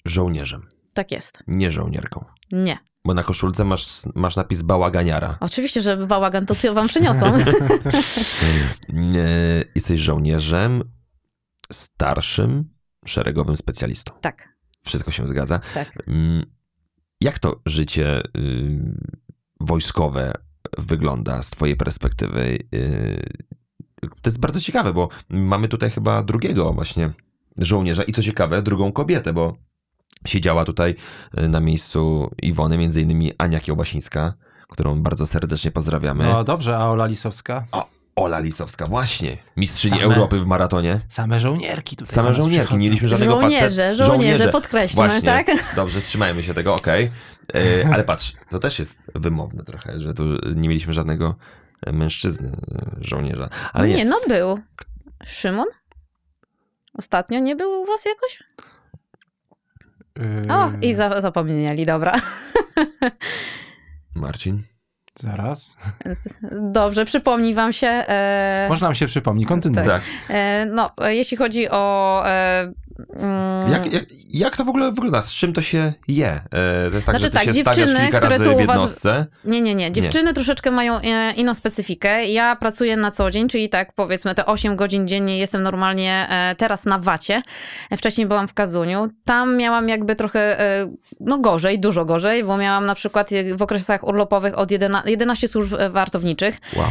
żołnierzem, Tak jest. nie żołnierką. Nie. Bo na koszulce masz, masz napis bałaganiara. Oczywiście, że bałagan to co wam przyniosą. Nie, *laughs* *laughs* Jesteś żołnierzem, starszym, szeregowym specjalistą. tak, Wszystko się zgadza. tak. Mm, Jak to życie y, wojskowe wygląda z twojej perspektywy? To jest bardzo ciekawe, bo mamy tutaj chyba drugiego właśnie żołnierza i co ciekawe, drugą kobietę, bo siedziała tutaj y, na miejscu Iwony, między innymi Ania Kiełbasińska, którą bardzo serdecznie pozdrawiamy. No dobrze, a Ola Lisowska? Ola Lisowska, właśnie, mistrzyni Same- Europy w maratonie. Same żołnierki tutaj Same żołnierki, przychodzą. nie mieliśmy żadnego Żołnierze, faceta. żołnierze, podkreślmy, Właśnie. tak? *laughs* Dobrze, trzymajmy się tego, okej. E, Ale patrz, to też jest wymowne trochę, że tu nie mieliśmy żadnego mężczyzny, e, żołnierza. Ale nie, nie, no był. Szymon? Ostatnio nie był u was jakoś? O, Yy, i za, zapomnieli, dobra. *laughs* Marcin. Zaraz. Dobrze, przypomni wam się. E, Może nam się przypomni, kontynuuj. Tak. e, no, e, jeśli chodzi o... E, Jak, jak, jak to w ogóle wygląda? Z czym to się je? E, To jest tak, Znaczy że tak, się dziewczyny, które tu u was- jednostce. Nie, nie, nie. Dziewczyny troszeczkę mają e, inną specyfikę. Ja pracuję na co dzień, czyli tak powiedzmy te 8 godzin dziennie jestem normalnie e, teraz na wacie. Wcześniej byłam w Kazuniu. Tam miałam jakby trochę, no gorzej, dużo gorzej, bo miałam na przykład w okresach urlopowych od 11, 11 służb wartowniczych. Wow.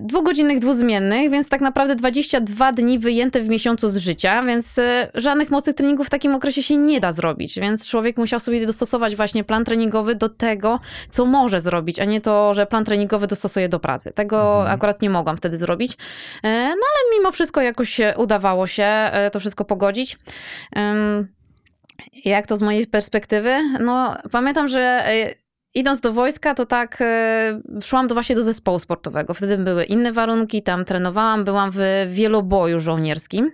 Dwugodzinnych, dwuzmiennych, więc tak naprawdę 22 dni wyjęte w miesiącu z życia, więc e, żadnych mocnych treningów w takim okresie się nie da zrobić, więc człowiek musiał sobie dostosować właśnie plan treningowy do tego, co może zrobić, a nie to, że plan treningowy dostosuje do pracy. Tego akurat nie mogłam wtedy zrobić, E, no ale mimo wszystko jakoś się udawało się e, to wszystko pogodzić. Jak to z mojej perspektywy? No, pamiętam, że e, idąc do wojska, to tak e, szłam do, właśnie do zespołu sportowego. Wtedy były inne warunki, tam trenowałam, byłam w wieloboju żołnierskim,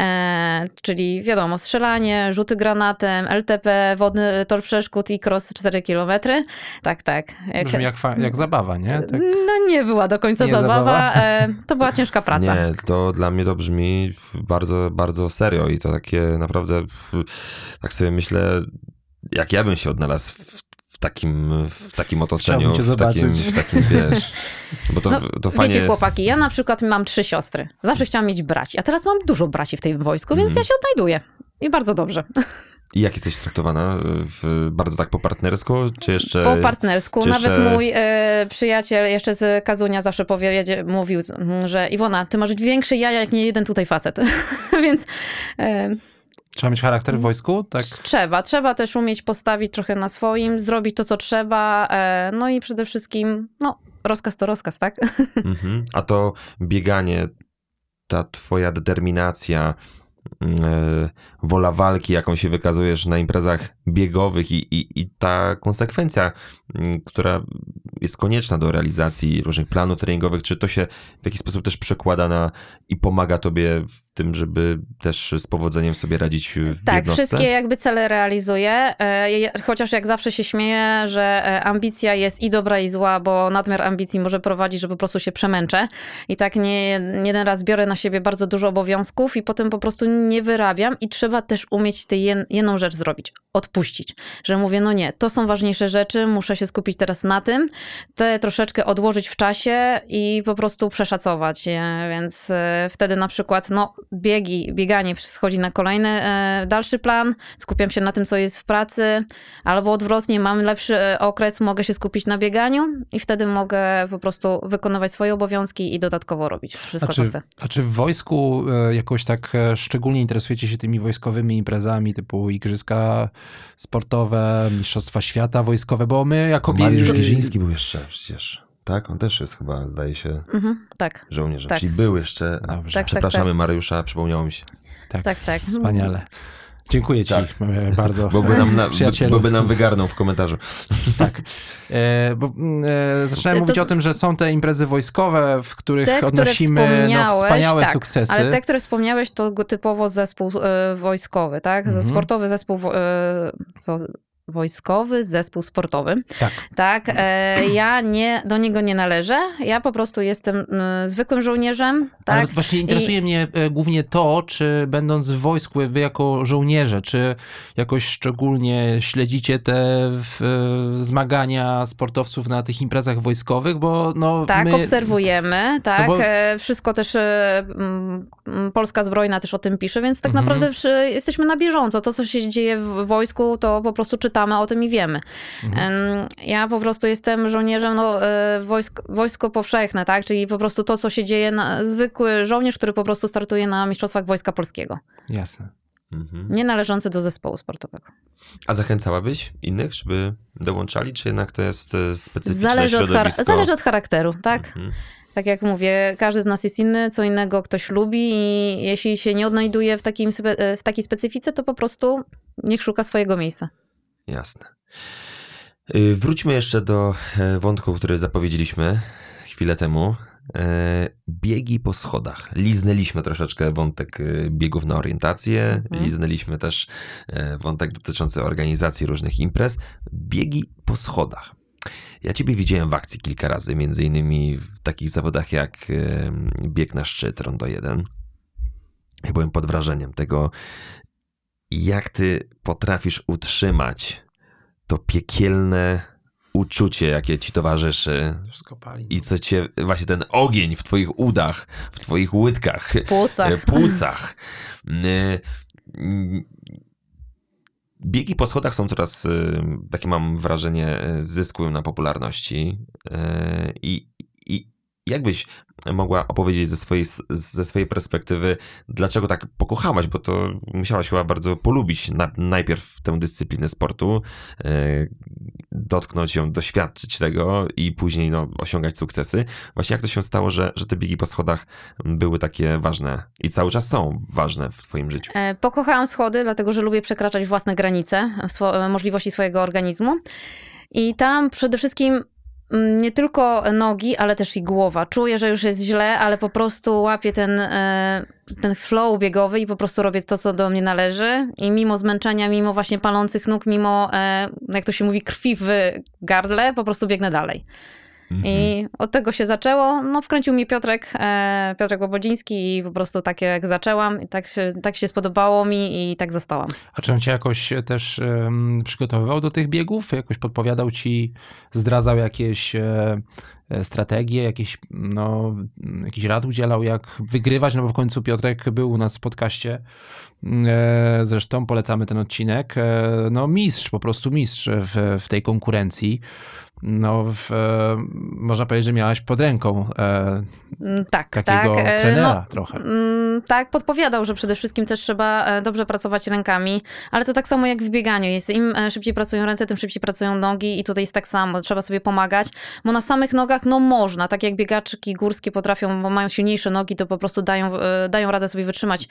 e, czyli wiadomo, strzelanie, rzuty granatem, LTP, wodny tor przeszkód i cross 4 km. Tak, tak. Jak, Brzmi jak, jak zabawa, nie? Tak. No nie była do końca Nie zabawa. zabawa? E, to była ciężka *laughs* praca. Nie, to dla mnie to brzmi bardzo, bardzo serio i to takie naprawdę, tak sobie myślę, jak ja bym się odnalazł w takim, w takim otoczeniu, w takim, w takim, wiesz, bo to, No, to fajnie... Wiecie, chłopaki, ja na przykład mam trzy siostry. Zawsze chciałam mieć braci, a teraz mam dużo braci w tym wojsku, więc Mhm. ja się odnajduję. I bardzo dobrze. I jak jesteś traktowana? W, bardzo tak po partnersku, czy jeszcze... Po partnersku. Nawet jeszcze- mój e, przyjaciel jeszcze z Kazunia zawsze powiedzie, mówił, mm, że Iwona, ty masz większe jaja jak nie jeden tutaj facet. *laughs* Więc e, Trzeba mieć charakter w wojsku? Tak. trzeba. Trzeba też umieć postawić trochę na swoim, zrobić to, co trzeba. E, no i przede wszystkim, no, rozkaz to rozkaz, tak? *laughs* Mhm. A to bieganie, ta twoja determinacja, e, wola walki, jaką się wykazujesz na imprezach biegowych i, i, i ta konsekwencja, m, która jest konieczna do realizacji różnych planów treningowych, czy to się w jakiś sposób też przekłada na i pomaga tobie w tym, żeby też z powodzeniem sobie radzić w Tak, jednostce? wszystkie jakby cele realizuję, e, chociaż jak zawsze się śmieję, że e, ambicja jest i dobra i zła, bo nadmiar ambicji może prowadzić, że po prostu się przemęczę. I tak nie, nie jeden raz biorę na siebie bardzo dużo obowiązków i potem po prostu nie wyrabiam i trzeba też umieć tę jed, jedną rzecz zrobić, odpuścić, że mówię, no nie, to są ważniejsze rzeczy, muszę się skupić teraz na tym, te troszeczkę odłożyć w czasie i po prostu przeszacować, więc e, wtedy na przykład, no biegi, bieganie schodzi na kolejny e, dalszy plan, skupiam się na tym, co jest w pracy, albo odwrotnie, mam lepszy e, okres, mogę się skupić na bieganiu i wtedy mogę po prostu wykonywać swoje obowiązki i dodatkowo robić wszystko, A co czy, chcę. a czy w wojsku jakoś tak szczególnie interesujecie się tymi wojskowymi imprezami typu igrzyska sportowe, mistrzostwa świata wojskowe, bo my jako Mariusz Giziński był jeszcze przecież. Tak, on też jest chyba, zdaje się, Mhm, tak, żołnierzem. Tak. Czyli był jeszcze. A, Dobrze. Tak, Przepraszamy Mariusza, przypomniało mi się. Tak, tak, tak. Wspaniale. Dziękuję ci Tak. e, bardzo. Bo by nam, na, bo by nam wygarnął w komentarzu. Tak. E, bo e, zaczynałem To- mówić o tym, że są te imprezy wojskowe, w których Te, które odnosimy no, wspaniałe tak, sukcesy. ale te, które wspomniałeś, to typowo zespół e, wojskowy, tak? Mhm. Sportowy zespół e, co, wojskowy, zespół sportowy. Tak. Tak, e, ja nie, do niego nie należę. Ja po prostu jestem mm, zwykłym żołnierzem, Ale tak? właśnie interesuje mnie e, głównie to, czy będąc w wojsku, wy jako żołnierze, czy jakoś szczególnie śledzicie te w, e, zmagania sportowców na tych imprezach wojskowych, bo no Tak, my... obserwujemy, tak. No bo- e, Wszystko też e, Polska Zbrojna też o tym pisze, więc tak Mhm. naprawdę jesteśmy na bieżąco. To, co się dzieje w wojsku, to po prostu czytamy o tym i wiemy. Mhm. Ja po prostu jestem żołnierzem no, e, wojsk, wojsko powszechne, tak? Czyli po prostu to, co się dzieje, na, zwykły żołnierz, który po prostu startuje na Mistrzostwach Wojska Polskiego. Jasne. Mhm. Nie należący do zespołu sportowego. A zachęcałabyś innych, żeby dołączali, czy jednak to jest e, specyficzne Zależy od, środowisko? zależy od charakteru, tak? Mhm. Tak jak mówię, każdy z nas jest inny, co innego ktoś lubi i jeśli się nie odnajduje w, takim, spe- w takiej specyfice, to po prostu niech szuka swojego miejsca. Jasne. Y, Wróćmy jeszcze do e, wątku, który zapowiedzieliśmy. chwilę temu. E, biegi po schodach. Liznęliśmy troszeczkę wątek e, biegów na orientację, Mhm. liznęliśmy też e, wątek dotyczący organizacji różnych imprez. Biegi po schodach. Ja ciebie widziałem w akcji kilka razy, między innymi w takich zawodach jak bieg na szczyt, rondo 1. Ja byłem pod wrażeniem tego, jak ty potrafisz utrzymać to piekielne uczucie, jakie ci towarzyszy i co cię, właśnie ten ogień w twoich udach, w twoich łydkach, Płucach. e, płucach. E, Biegi po schodach są coraz, e, takie mam wrażenie, zyskują na popularności i, i jakbyś mogła opowiedzieć ze swojej, ze swojej perspektywy, dlaczego tak pokochałaś, bo to musiałaś chyba bardzo polubić na, najpierw tę dyscyplinę sportu, e, dotknąć ją, doświadczyć tego i później no, osiągać sukcesy. Właśnie jak to się stało, że, że te biegi po schodach były takie ważne i cały czas są ważne w twoim życiu? E, Pokochałam schody, dlatego że lubię przekraczać własne granice, swo- możliwości swojego organizmu. I tam przede wszystkim nie tylko nogi, ale też i głowa. Czuję, że już jest źle, ale po prostu łapię ten, e, ten flow biegowy i po prostu robię to, co do mnie należy. I mimo zmęczenia, mimo właśnie palących nóg, mimo, e, jak to się mówi, krwi w gardle, po prostu biegnę dalej. I od tego się zaczęło. No, wkręcił mnie Piotrek, e, Piotrek Łobodziński i po prostu tak jak zaczęłam, i tak się, tak się spodobało mi i tak zostałam. A czy on cię jakoś też em, przygotowywał do tych biegów? Jakoś podpowiadał ci, zdradzał jakieś e, e, strategie, jakieś, no, jakiś rad udzielał, jak wygrywać? No bo w końcu Piotrek był u nas w podcaście. E, zresztą polecamy ten odcinek. E, no mistrz, po prostu mistrz w, w tej konkurencji. No, w, e, można powiedzieć, że miałaś pod ręką e, Mm, Tak, takiego tak. trenera trochę. Mm, Tak, podpowiadał, że przede wszystkim też trzeba e, dobrze pracować rękami, ale to tak samo jak w bieganiu. Jest im szybciej pracują ręce, tym szybciej pracują nogi i tutaj jest tak samo. Trzeba sobie pomagać, bo na samych nogach no można, tak jak biegaczki górskie potrafią, bo mają silniejsze nogi, to po prostu dają, dają radę sobie wytrzymać,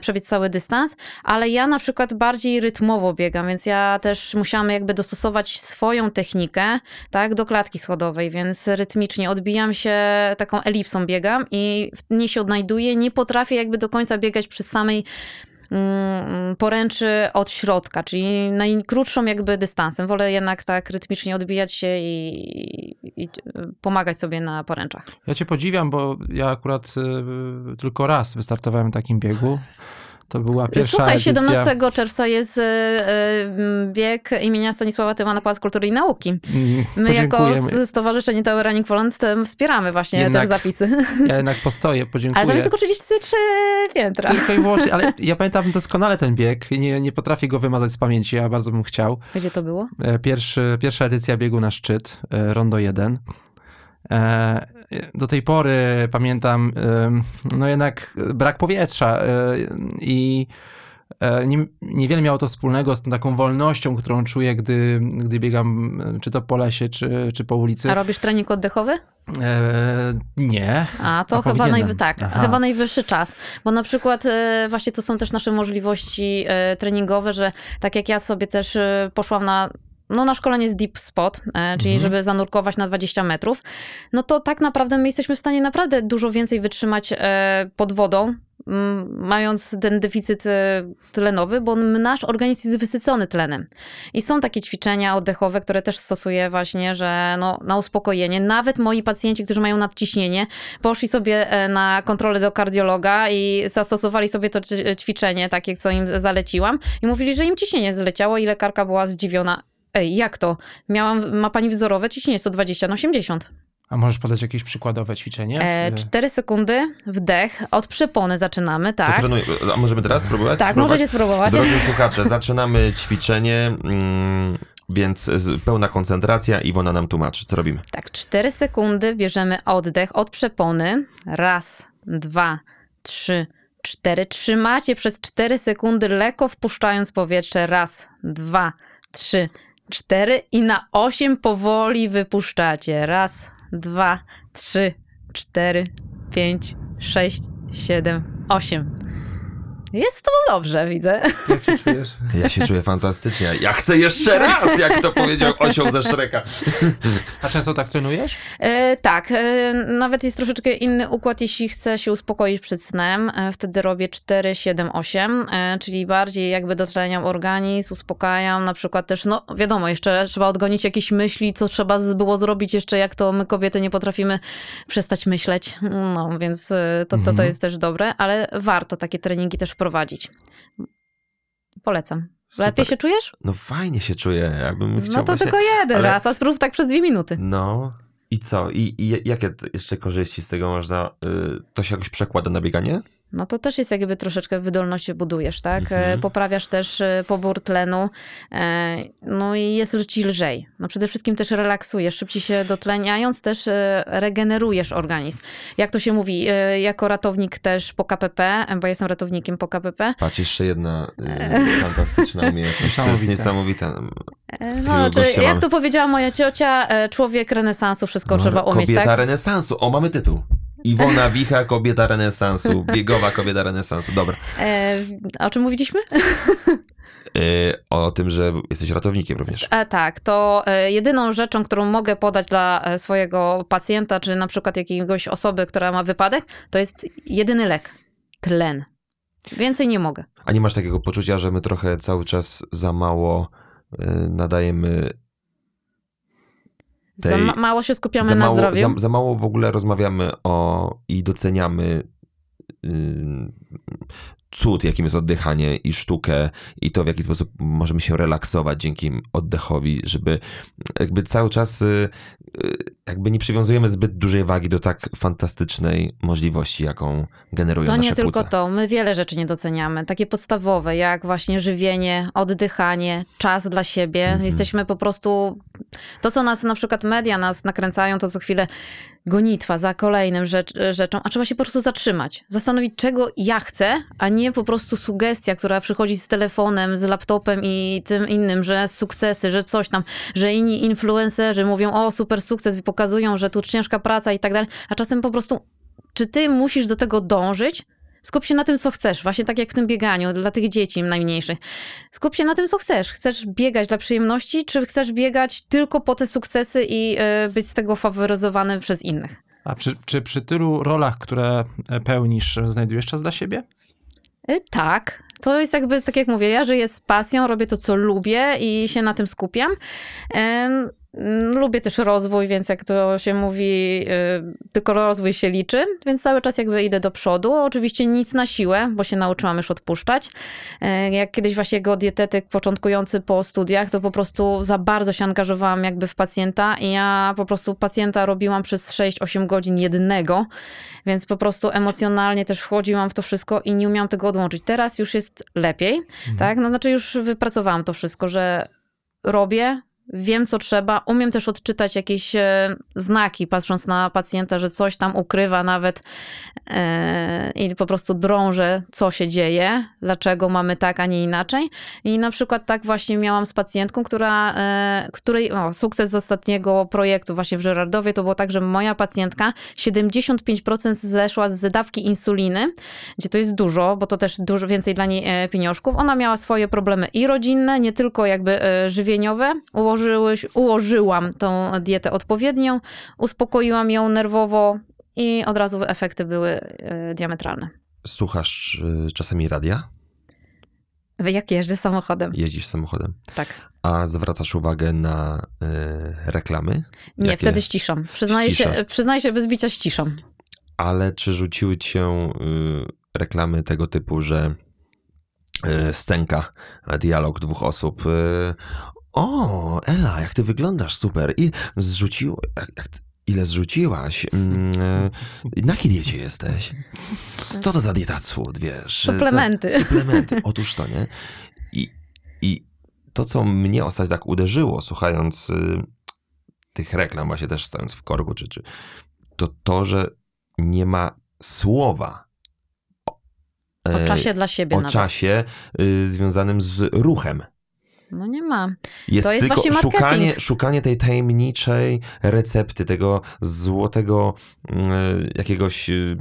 przebiec cały dystans, ale ja na przykład bardziej rytmowo biegam, więc ja też musiałam jakby dostosować swoją technikę, tak, do klatki schodowej, więc rytmicznie odbijam się, taką elipsą biegam i w niej się odnajduję. Nie potrafię jakby do końca biegać przy samej mm, poręczy od środka, czyli najkrótszą jakby dystansem. Wolę jednak tak rytmicznie odbijać się i, i pomagać sobie na poręczach. Ja cię podziwiam, bo ja akurat y, tylko raz wystartowałem w takim biegu. To była pierwsza Słuchaj, edycja. 17 czerwca jest y, y, bieg imienia Stanisława Tymana Pałac Kultury i Nauki. Mm, My jako Stowarzyszenie Running Poland wspieramy właśnie Jednak- też zapisy. *laughs* Ja jednak postoję, podziękuję. Ale tam jest tylko 33 piętra. Tylko i wyłącznie, ale *laughs* ja pamiętam doskonale ten bieg. Nie, nie potrafię go wymazać z pamięci, ja bardzo bym chciał. Gdzie to było? E, Pierwszy, pierwsza edycja biegu na szczyt, e, Rondo 1. E, Do tej pory pamiętam, no jednak brak powietrza e, i e, nie, niewiele miało to wspólnego z tą taką wolnością, którą czuję, gdy, gdy biegam czy to po lesie, czy, czy po ulicy. A robisz trening oddechowy? E, nie. A to A chyba, najwy- tak, Aha. chyba najwyższy czas. Bo na przykład e, właśnie to są też nasze możliwości e, treningowe, że tak jak ja sobie też e, poszłam na no na szkolenie z Deep Spot, e, czyli Mhm. żeby zanurkować na 20 metrów, no to tak naprawdę my jesteśmy w stanie naprawdę dużo więcej wytrzymać e, pod wodą, mając ten deficyt e, tlenowy, bo nasz organizm jest wysycony tlenem. I są takie ćwiczenia oddechowe, które też stosuję właśnie, że no, na uspokojenie. Nawet moi pacjenci, którzy mają nadciśnienie, poszli sobie na kontrolę do kardiologa i zastosowali sobie to ćwiczenie, takie, co im zaleciłam i mówili, że im ciśnienie zleciało i lekarka była zdziwiona. Ej, jak to? Miałam, ma pani wzorowe ciśnienie 120 na 80. A możesz podać jakieś przykładowe ćwiczenie? E, 4 sekundy, wdech, od przepony zaczynamy, tak. trenuj, a możemy teraz spróbować? Tak, Spróbować? możecie spróbować. Drodzy słuchacze, zaczynamy ćwiczenie, mm, więc pełna koncentracja. Iwona nam tłumaczy, co robimy. Tak, 4 sekundy, bierzemy oddech od przepony. Raz, dwa, trzy, cztery. Trzymacie przez 4 sekundy, lekko wpuszczając powietrze. Raz, dwa, trzy, cztery. I na 8 powoli wypuszczacie. Raz, dwa, trzy, cztery, pięć, sześć, siedem, osiem. Jest to dobrze, widzę. Jak się czujesz? *laughs* Ja się czuję fantastycznie. Ja chcę jeszcze *laughs* raz, jak to powiedział osioł ze Szreka. *laughs* A często tak trenujesz? E, tak, e, nawet jest troszeczkę inny układ, jeśli chcę się uspokoić przed snem. E, wtedy robię 4, 7, 8, e, czyli bardziej jakby dotleniam organizm, uspokajam. Na przykład też, no wiadomo, jeszcze trzeba odgonić jakieś myśli, co trzeba było zrobić jeszcze, jak to my kobiety nie potrafimy przestać myśleć. No, więc e, to, to, to Mhm. jest też dobre, ale warto takie treningi też wprowadzić. Polecam. Lepiej Super. się czujesz? No fajnie się czuję, jakbym chciał No to właśnie... tylko jeden ale- raz, a spróbuj tak przez dwie minuty. No i co? I, i jakie jeszcze korzyści z tego można... Y, to się jakoś przekłada na bieganie? No to też jest jakby troszeczkę wydolność budujesz, tak? Mhm. E, Poprawiasz też e, pobór tlenu, e, no i jest ci lżej. No przede wszystkim też relaksujesz, szybciej się dotleniając też regenerujesz organizm. Jak to się mówi, jako ratownik też po KPP, bo jestem ratownikiem po KPP, Patrz, jeszcze jedna *laughs* fantastyczna umiejętność. To jest e, no, czy, jak to powiedziała moja ciocia, człowiek renesansu, wszystko trzeba umieć, kobieta tak? renesansu. O, mamy tytuł. Iwona Wicha, kobieta renesansu. Biegowa kobieta renesansu. Dobra. E, o czym mówiliśmy? Y, o tym, że jesteś ratownikiem również. E, tak, to e, jedyną rzeczą, którą mogę podać dla e, swojego pacjenta, czy na przykład jakiegoś osoby, która ma wypadek, to jest jedyny lek. Tlen. Więcej nie mogę. A nie masz takiego poczucia, że my trochę cały czas za mało y, nadajemy Za Tej- ma- mało się skupiamy za na mało, zdrowiu. Za, za mało w ogóle rozmawiamy o i doceniamy cud, jakim jest oddychanie i sztukę i to, w jaki sposób możemy się relaksować dzięki oddechowi, żeby jakby cały czas y, y, jakby nie przywiązujemy zbyt dużej wagi do tak fantastycznej możliwości, jaką generują To nasze nie tylko to. My wiele rzeczy nie doceniamy. Takie podstawowe, jak właśnie żywienie, oddychanie, czas dla siebie. Mhm. Jesteśmy po prostu. To, co nas na przykład media nas nakręcają, to co chwilę gonitwa za kolejnym rzecz, rzeczą, a trzeba się po prostu zatrzymać. Zastanowić, czego ja chcę, a nie po prostu sugestia, która przychodzi z telefonem, z laptopem i tym innym, że sukcesy, że coś tam, że inni influencerzy mówią, o super sukces, pokazują, że tu ciężka praca i tak dalej, a czasem po prostu, czy ty musisz do tego dążyć? Skup się na tym, co chcesz, właśnie tak jak w tym bieganiu dla tych dzieci najmniejszych. Skup się na tym, co chcesz. Chcesz biegać dla przyjemności, czy chcesz biegać tylko po te sukcesy i y, być z tego faworyzowany przez innych? A przy, czy przy tylu rolach, które e, pełnisz, znajdujesz czas dla siebie? Y, tak. To jest jakby, tak jak mówię, ja żyję z pasją, robię to, co lubię i się na tym skupiam. Mm, Lubię też rozwój, więc jak to się mówi, y, tylko rozwój się liczy, więc cały czas jakby idę do przodu. Oczywiście nic na siłę, bo się nauczyłam już odpuszczać. E, Jak kiedyś właśnie jako dietetyk początkujący po studiach, to po prostu za bardzo się angażowałam jakby w pacjenta i ja po prostu pacjenta robiłam przez 6-8 godzin jednego, więc po prostu emocjonalnie też wchodziłam w to wszystko i nie umiałam tego odłączyć. Teraz już jest lepiej, tak? No znaczy już wypracowałam to wszystko, że robię, wiem co trzeba, umiem też odczytać jakieś e, znaki, patrząc na pacjenta, że coś tam ukrywa nawet e, i po prostu drążę, co się dzieje, dlaczego mamy tak, a nie inaczej. I na przykład tak właśnie miałam z pacjentką, która, e, której o, sukces z ostatniego projektu właśnie w Żerardowie to było tak, że moja pacjentka 75% zeszła z dawki insuliny, gdzie to jest dużo, bo to też dużo więcej dla niej pieniążków. Ona miała swoje problemy i rodzinne, nie tylko jakby żywieniowe. Ułożyły, ułożyłam tą dietę odpowiednią, uspokoiłam ją nerwowo i od razu efekty były e, diametralne. Słuchasz y, czasami radia? Jak jeżdżę samochodem. Jeździsz samochodem? Tak. A zwracasz uwagę na y, reklamy? Nie, Jakie- wtedy ściszam. Przyznaję się, przyznaję się bez bicia ściszam. Ale czy rzuciły ci się y, reklamy tego typu, że y, scenka, dialog dwóch osób. O, Ela, jak ty wyglądasz, super. I zrzucił, ile zrzuciłaś? Mm, y, na jakiej diecie jesteś? Co to za dieta cud, wiesz? Suplementy. Suplementy, *laughs* otóż to, nie? I, I to, co mnie ostatnio tak uderzyło, słuchając y, tych reklam, właśnie też stojąc w korku, czy, czy, to to, że nie ma słowa O e, czasie dla siebie o nawet. czasie y, związanym z ruchem. No nie ma. Jest, To jest tylko właśnie marketing. szukanie, szukanie tej tajemniczej recepty, tego złotego y, jakiegoś y,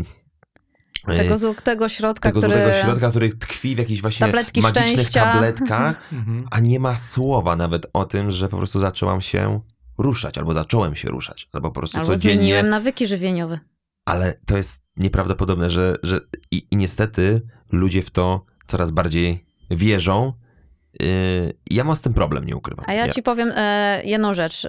e, Tego złotego środka, tego który... złotego środka, który tkwi w jakichś właśnie Tabletki magicznych szczęścia. tabletkach, *laughs* Mhm. a nie ma słowa nawet o tym, że po prostu zaczęłam się ruszać, albo zacząłem się ruszać, albo po prostu Albo codziennie. zmieniłem nawyki żywieniowe. Ale to jest nieprawdopodobne, że, że i, i niestety ludzie w to coraz bardziej wierzą. Yy, ja mam z tym problem, nie ukrywam. A ja ci powiem e, jedną rzecz.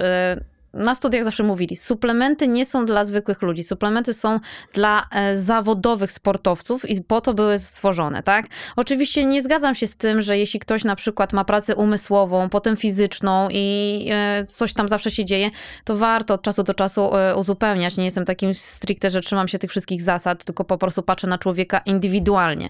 Na studiach zawsze mówili, suplementy nie są dla zwykłych ludzi, suplementy są dla e, zawodowych sportowców i po to były stworzone, tak? Oczywiście nie zgadzam się z tym, że jeśli ktoś na przykład ma pracę umysłową, potem fizyczną i e, coś tam zawsze się dzieje, to warto od czasu do czasu e, uzupełniać. Nie jestem takim stricte, że trzymam się tych wszystkich zasad, tylko po prostu patrzę na człowieka indywidualnie.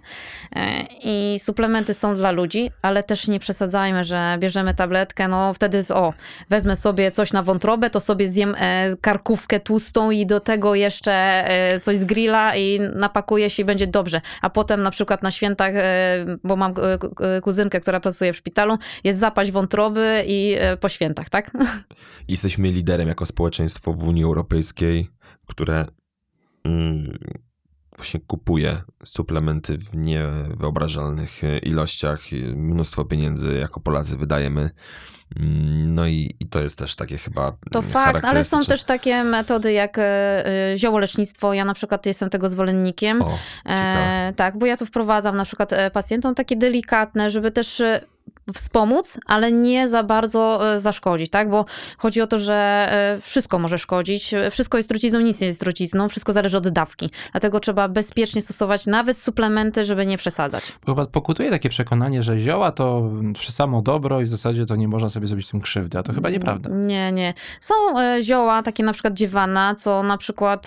I suplementy są dla ludzi, ale też nie przesadzajmy, że bierzemy tabletkę, no wtedy o, wezmę sobie coś na wątrobę, to sobie zjem e, karkówkę tłustą i do tego jeszcze e, coś z grilla i napakuję się i będzie dobrze. A potem na przykład na świętach, e, bo mam ku- kuzynkę, która pracuje w szpitalu, jest zapaść wątroby i po świętach, tak? *laughs* Jesteśmy liderem jako społeczeństwo w Unii Europejskiej, które mm, właśnie kupuje suplementy w niewyobrażalnych ilościach. Mnóstwo pieniędzy jako Polacy wydajemy. Mm, No i, i to jest też takie chyba To fakt, ale są też takie metody jak e, e, ziołolecznictwo. Ja na przykład jestem tego zwolennikiem. O. E, tak, bo ja tu wprowadzam na przykład e, pacjentom takie delikatne, żeby też wspomóc, ale nie za bardzo e, zaszkodzić, tak? Bo chodzi o to, że e, wszystko może szkodzić, wszystko jest trucizną, nic nie jest trucizną, wszystko zależy od dawki. Dlatego trzeba bezpiecznie stosować nawet suplementy, żeby nie przesadzać. Chyba pokutuje takie przekonanie, że zioła to samo dobro i w zasadzie to nie można sobie zrobić tym krzywdy, a to chyba nieprawda. Nie, nie. Są e, zioła, takie na przykład dziewanna, co na przykład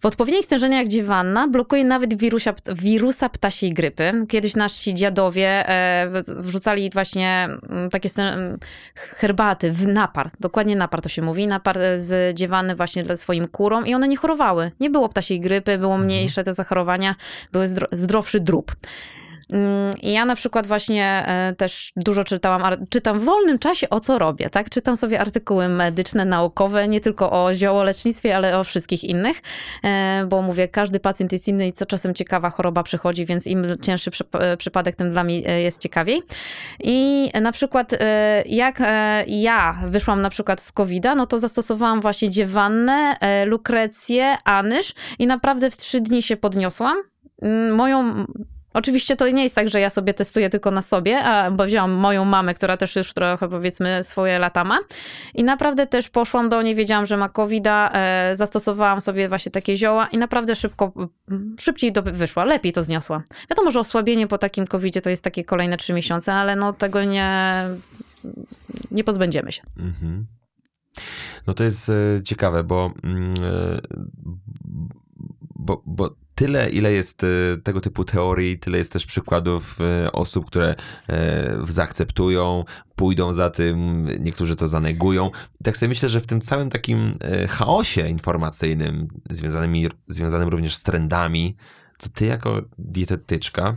w odpowiednich stężeniach jak dziewanna blokuje nawet wirusia, wirusa ptasiej grypy. Kiedyś nasi dziadowie w- wrzucali właśnie mm, takie mm, herbaty w napar, dokładnie napar to się mówi, napar z dziewanny właśnie dla swoim kurom i one nie chorowały. Nie było ptasiej grypy, było mniejsze te zachorowania, były zdro, zdrowszy drób. Mm, i Ja na przykład właśnie e, też dużo czytałam, czytam w wolnym czasie o co robię, tak? Czytam sobie artykuły medyczne, naukowe, nie tylko o ziołolecznictwie, ale o wszystkich innych, e, bo mówię, każdy pacjent jest inny i co czasem ciekawa choroba przychodzi, więc im cięższy e, przypadek, tym dla mnie jest ciekawiej. I na przykład jak ja wyszłam na przykład z COVID-a, no to zastosowałam właśnie dziewannę, lukrecję, anyż i naprawdę w trzy dni się podniosłam. Mm, Moją Oczywiście to nie jest tak, że ja sobie testuję tylko na sobie, a, bo wzięłam moją mamę, która też już trochę powiedzmy swoje lata ma i naprawdę też poszłam do niej, wiedziałam, że ma covid e, zastosowałam sobie właśnie takie zioła i naprawdę szybko, mm, szybciej do, wyszła, lepiej to zniosła. Wiadomo, że osłabienie po takim covid to jest takie kolejne trzy miesiące, ale no tego nie, nie pozbędziemy się. Mhm. No to jest e, ciekawe, bo, mm, e, bo, bo tyle, ile jest e, tego typu teorii, tyle jest też przykładów e, osób, które e, zaakceptują, pójdą za tym, niektórzy to zanegują. I tak sobie myślę, że w tym całym takim chaosie informacyjnym, związanym, związanym również z trendami, to ty jako dietetyczka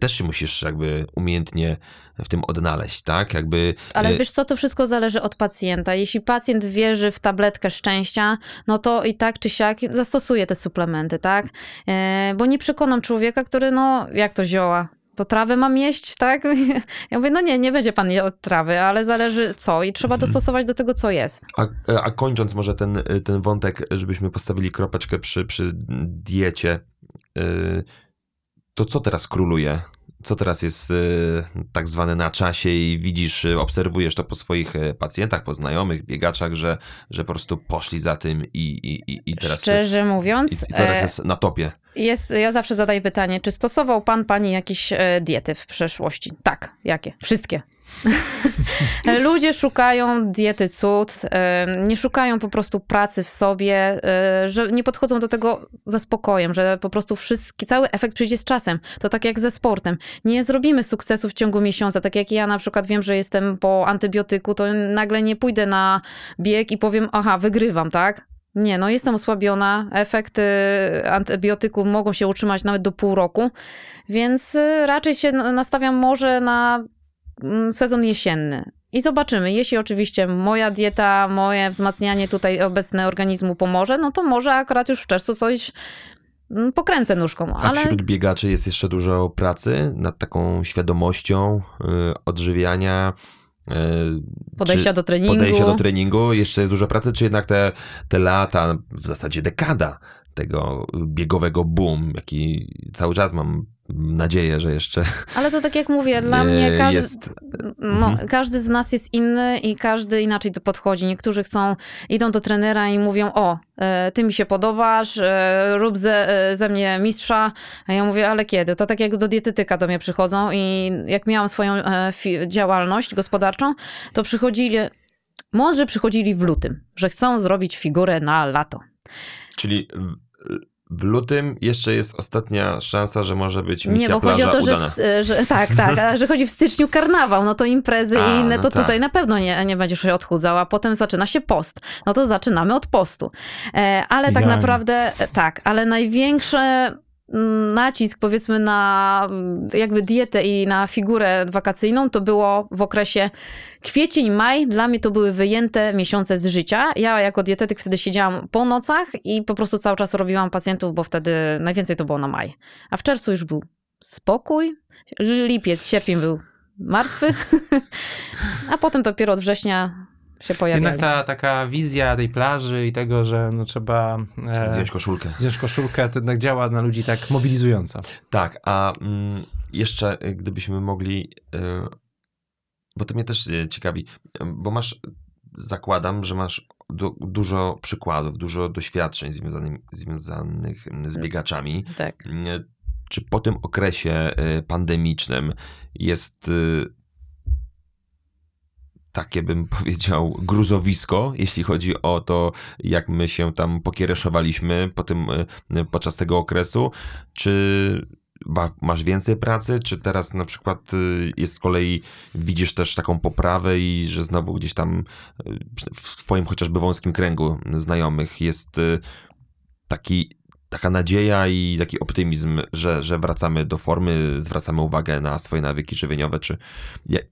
też się musisz jakby umiejętnie w tym odnaleźć, tak? Jakby Ale e, wiesz co, to wszystko zależy od pacjenta. Jeśli pacjent wierzy w tabletkę szczęścia, no to i tak czy siak zastosuje te suplementy, tak? E, bo nie przekonam człowieka, który, no, jak to zioła? To trawę mam jeść, tak? *laughs* Ja mówię, no nie, nie będzie pan jadł trawy, ale zależy co i trzeba dostosować do tego, co jest. A, a kończąc może ten, ten wątek, żebyśmy postawili kropeczkę przy, przy diecie, yy, to co teraz króluje? Co teraz jest yy, tak zwane na czasie i widzisz, yy, obserwujesz to po swoich yy, pacjentach, po znajomych, biegaczach, że, że po prostu poszli za tym i, i, i, i teraz... Szczerze I, mówiąc, I co teraz e, jest na topie? Jest, ja zawsze zadaję pytanie, czy stosował pan, pani jakieś e, diety w przeszłości? Tak, jakie? Wszystkie. *laughs* Ludzie szukają diety cud, e, nie szukają po prostu pracy w sobie, e, że nie podchodzą do tego ze spokojem, że po prostu wszystki, cały efekt przyjdzie z czasem. To tak jak ze sportem. Nie zrobimy sukcesu w ciągu miesiąca. Tak jak ja na przykład wiem, że jestem po antybiotyku, to nagle nie pójdę na bieg i powiem, aha, wygrywam, tak? Nie, no jestem osłabiona. Efekty antybiotyku mogą się utrzymać nawet do pół roku, więc y, raczej się na- nastawiam może na mm, sezon jesienny. I zobaczymy. Jeśli oczywiście moja dieta, moje wzmacnianie tutaj obecne organizmu pomoże, no to może akurat już w czerwcu coś mm, pokręcę nóżką, A ale wśród biegaczy jest jeszcze dużo pracy nad taką świadomością y, odżywiania. Y, podejścia czy do treningu. Podejścia do treningu. Jeszcze jest dużo pracy, czy jednak te, te lata, w zasadzie dekada tego biegowego boom, jaki cały czas mam nadzieję, że jeszcze Ale to tak jak mówię, dla mnie każdy, jest. no, Mhm. każdy z nas jest inny i każdy inaczej to podchodzi. Niektórzy chcą, idą do trenera i mówią, o, e, ty mi się podobasz, e, rób ze, e, ze mnie mistrza. A ja mówię, ale kiedy? To tak jak do dietetyka do mnie przychodzą i jak miałam swoją działalność gospodarczą, to przychodzili, mądrzy przychodzili w lutym, że chcą zrobić figurę na lato. Czyli w, lutym jeszcze jest ostatnia szansa, że może być misja Nie, bo plaża chodzi o to, że, w, że tak, tak, a że chodzi w styczniu karnawał, no to imprezy A, i inne, no to tak. tutaj na pewno nie, nie będziesz się odchudzał, a potem zaczyna się post. No to zaczynamy od postu. E, ale tak Idealnie. naprawdę, e, tak, ale największy mm, nacisk powiedzmy na mm, jakby dietę i na figurę wakacyjną to było w okresie kwiecień, maj. Dla mnie to były wyjęte miesiące z życia. Ja jako dietetyk wtedy siedziałam po nocach i po prostu cały czas robiłam pacjentów, bo wtedy najwięcej to było na maj. A w czerwcu już był spokój. Lipiec, sierpień był martwy. *laughs* A potem dopiero od września się pojawiał. Jednak ta taka wizja tej plaży i tego, że no trzeba e, Zdjąć koszulkę. zdjąć koszulkę, to jednak działa na ludzi tak mobilizująco. Tak, a mm, jeszcze y, gdybyśmy mogli, y, bo to mnie też y, ciekawi, bo masz, zakładam, że masz du, dużo przykładów, dużo doświadczeń związanych, związanych z biegaczami. Tak. Y, Czy po tym okresie pandemicznym jest takie, bym *laughs* powiedział, gruzowisko, jeśli chodzi o to, jak my się tam pokiereszowaliśmy po tym, y, y, podczas tego okresu? Czy masz więcej pracy, czy teraz na przykład y, jest z kolei, widzisz też taką poprawę i że znowu gdzieś tam w twoim chociażby wąskim kręgu znajomych jest taki, taka nadzieja i taki optymizm, że, że wracamy do formy, zwracamy uwagę na swoje nawyki żywieniowe, czy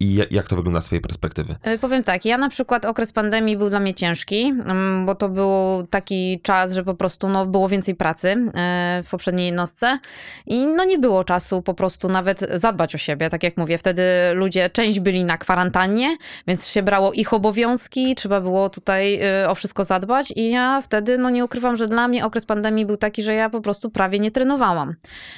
i ja- jak to wygląda z twojej perspektywy? E, Powiem tak, ja na przykład okres pandemii był dla mnie ciężki, mm, bo to był taki czas, że po prostu no, było więcej pracy e, w poprzedniej jednostce i no nie było czasu po prostu nawet zadbać o siebie. Tak jak mówię, wtedy ludzie, część byli na kwarantannie, więc się brało ich obowiązki, trzeba było tutaj e, o wszystko zadbać i ja wtedy, no nie ukrywam, że dla mnie okres pandemii był taki, że ja po prostu prawie nie trenowałam.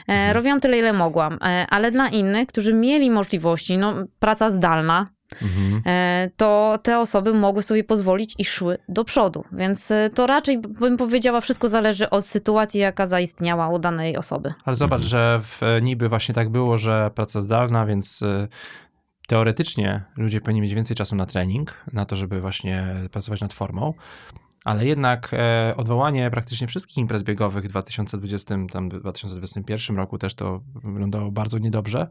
E, Robiłam tyle, ile mogłam, e, ale dla innych, którzy mieli możliwości, no praca zdalna, Mhm. e, to te osoby mogły sobie pozwolić i szły do przodu. Więc e, to raczej bym powiedziała, wszystko zależy od sytuacji, jaka zaistniała u danej osoby. Ale zobacz, że w niby właśnie tak było, że praca zdalna, więc teoretycznie ludzie powinni mieć więcej czasu na trening, na to, żeby właśnie pracować nad formą. Ale jednak e, odwołanie praktycznie wszystkich imprez biegowych w 2020, tam 2021 roku też to wyglądało bardzo niedobrze,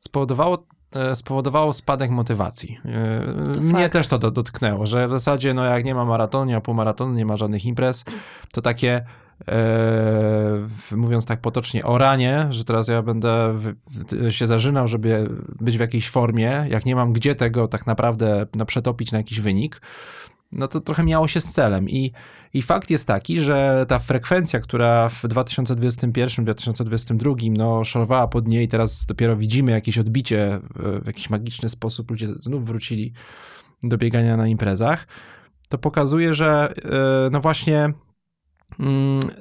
spowodowało, e, spowodowało spadek motywacji. E, mnie fakt. też to do, dotknęło, że w zasadzie no jak nie ma maratonu, nie ma półmaratonu, nie ma żadnych imprez, to takie e, mówiąc tak potocznie, oranie, że teraz ja będę się zażynał, żeby być w jakiejś formie, jak nie mam gdzie tego tak naprawdę no, przetopić na jakiś wynik, no to trochę miało się z celem. I, I fakt jest taki, że ta frekwencja, która w 2021-2022 no, szorowała pod niej, teraz dopiero widzimy jakieś odbicie e, w jakiś magiczny sposób, ludzie znów wrócili do biegania na imprezach, to pokazuje, że e, no właśnie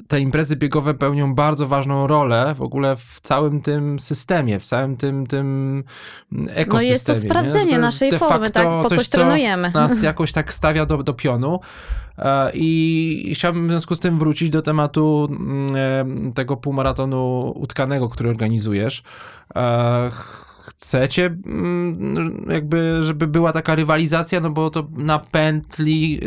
te imprezy biegowe pełnią bardzo ważną rolę w ogóle w całym tym systemie, w całym tym, tym ekosystemie. No jest to sprawdzenie jest naszej formy, tak? Po coś co trenujemy. nas *laughs* jakoś tak stawia do, do pionu. E, I chciałbym w związku z tym wrócić do tematu mm, e, tego półmaratonu utkanego, który organizujesz. Chcecie mm, jakby, żeby była taka rywalizacja, no bo to na pętli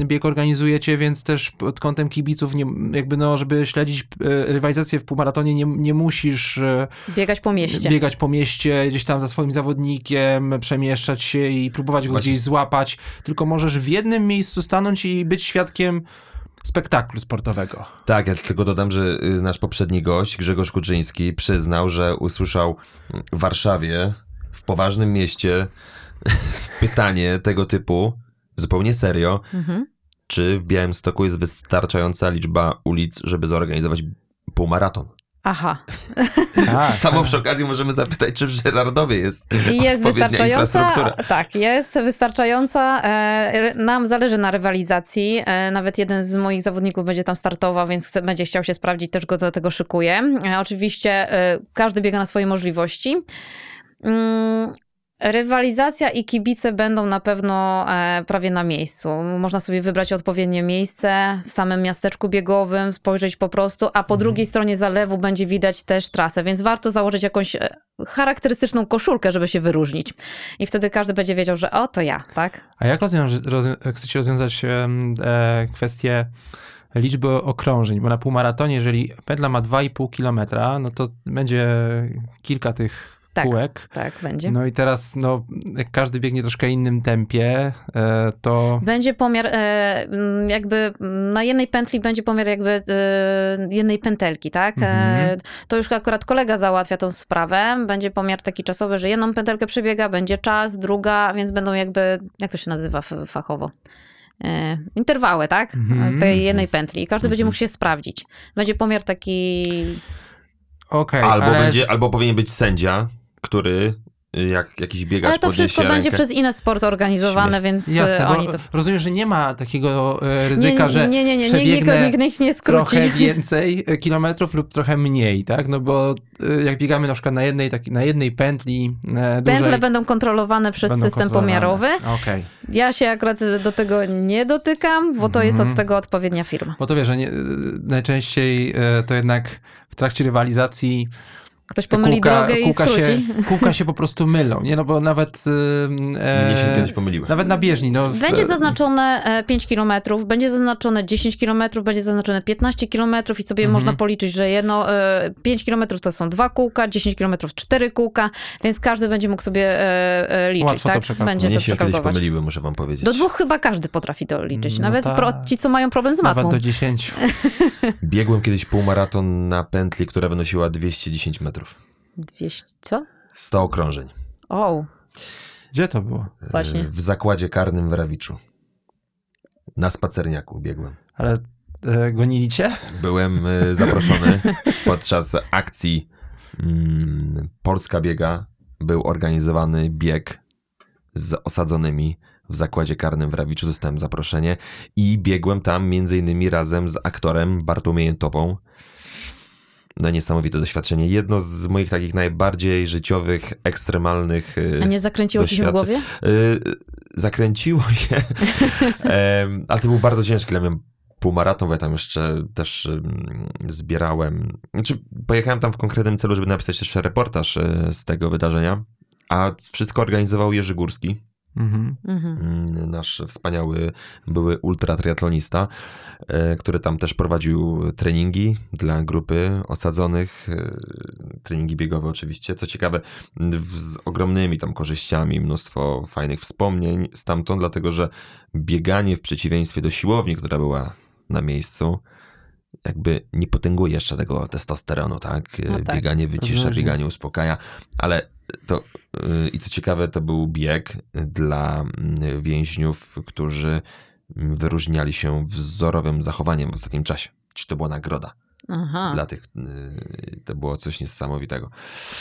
y, bieg organizujecie, więc też pod kątem kibiców, nie, jakby no, żeby śledzić y, rywalizację w półmaratonie, nie, nie musisz y, Biegać po mieście. biegać po mieście, gdzieś tam za swoim zawodnikiem, przemieszczać się i próbować go Właśnie. gdzieś złapać, tylko możesz w jednym miejscu stanąć i być świadkiem spektaklu sportowego. Tak, ja tylko dodam, że y, nasz poprzedni gość, Grzegorz Kuczyński, przyznał, że usłyszał w Warszawie, w poważnym mieście, *laughs* pytanie tego typu, zupełnie serio, Mhm. czy w Białymstoku jest wystarczająca liczba ulic, żeby zorganizować półmaraton. Aha. Tak. *laughs* Samo przy okazji możemy zapytać, czy w Żerardowie jest I jest wystarczająca. Tak, jest wystarczająca. E, Nam zależy na rywalizacji. E, Nawet jeden z moich zawodników będzie tam startował, więc będzie chciał się sprawdzić, też go do tego szykuję. E, Oczywiście każdy biega na swoje możliwości. Rywalizacja i kibice będą na pewno e, prawie na miejscu. Można sobie wybrać odpowiednie miejsce w samym miasteczku biegowym, spojrzeć po prostu, a po drugiej stronie zalewu będzie widać też trasę, więc warto założyć jakąś e, charakterystyczną koszulkę, żeby się wyróżnić. I wtedy każdy będzie wiedział, że o, to ja, tak? A jak rozwiąż, rozwią- chcecie rozwiązać e, kwestię liczby okrążeń? Bo na półmaratonie, jeżeli pętla ma 2,5 km, no to będzie kilka tych Tak. kółek. Tak, będzie. No i teraz, no, jak każdy biegnie troszkę innym tempie, e, to Będzie pomiar, e, jakby na jednej pętli będzie pomiar jakby e, jednej pętelki, tak? Mhm. to już akurat kolega załatwia tą sprawę. Będzie pomiar taki czasowy, że jedną pętelkę przebiega, będzie czas, druga, więc będą jakby, jak to się nazywa fachowo? Interwały, tak? Mhm. Tej jednej pętli. I każdy będzie mógł się sprawdzić. Będzie pomiar taki... okej, Albo, ale będzie, albo powinien być sędzia, który y, jak jakiś biegacz Ale to wszystko będzie rękę. przez inne sport organizowane, więc e, Jasne, oni to... rozumiem, że nie ma takiego e, ryzyka, nie, że nie, nie, nie, nie, przebiegnę nikt nie skróci. trochę *laughs* więcej kilometrów lub trochę mniej, tak? No bo jak biegamy na przykład na jednej, taki, na jednej pętli Pętle dłużej, będą kontrolowane przez będą system kontrolowane. pomiarowy. Okej. Ja się akurat do tego nie dotykam, bo to jest Mhm. od tego odpowiednia firma. Bo to wiesz, że nie, najczęściej to jednak w trakcie rywalizacji Ktoś pomyli kółka, drogę i kółka, się, skróci. kółka się po prostu mylą, nie? No bo nawet... e, Mnie się kiedyś pomyliły. Nawet na bieżni, no... w- Będzie zaznaczone e, 5 km, będzie zaznaczone 10 km, będzie zaznaczone 15 km i sobie Mhm. można policzyć, że jedno e, 5 km to są dwa kółka, 10 km cztery kółka, więc każdy będzie mógł sobie e, e, liczyć, Łatwo to tak? przekalkulować. Będzie Mnie to się kiedyś pomyliły, muszę wam powiedzieć. Do dwóch chyba każdy potrafi to liczyć, No nawet pro, ci, co mają problem z matmą. Nawet do 10. *laughs* Biegłem kiedyś półmaraton na pętli, która wynosiła 210 metrów. 200, co? 100 okrążeń. O, Gdzie to było? Właśnie. Y, W zakładzie karnym w Rawiczu. Na spacerniaku biegłem. Ale e, gonili cię? Byłem y, zaproszony *laughs* podczas akcji mm, Polska Biega. Był organizowany bieg z osadzonymi w zakładzie karnym w Rawiczu. Dostałem zaproszenie i biegłem tam między innymi razem z aktorem Bartłomiejem Topą. No niesamowite doświadczenie. Jedno z moich takich najbardziej życiowych, ekstremalnych y, a nie zakręciło ci się w głowie? Y, zakręciło *laughs* się, ale to był bardzo ciężki dla mnie półmaraton, bo ja tam jeszcze też zbierałem, znaczy pojechałem tam w konkretnym celu, żeby napisać też reportaż y, z tego wydarzenia, a wszystko organizował Jerzy Górski, Mhm. Mhm. Mm, nasz wspaniały były ultratriatlonista, e, który tam też prowadził treningi dla grupy osadzonych, e, treningi biegowe oczywiście, co ciekawe, z ogromnymi tam korzyściami, mnóstwo fajnych wspomnień stamtąd, dlatego że bieganie w przeciwieństwie do siłowni, która była na miejscu, jakby nie potęguje jeszcze tego testosteronu, tak? No tak. Bieganie wycisza, Zależy. bieganie uspokaja, ale to y, i co ciekawe, to był bieg dla mm, więźniów, którzy wyróżniali się wzorowym zachowaniem w ostatnim czasie. Czy to była nagroda Aha. dla tych? y, To było coś niesamowitego.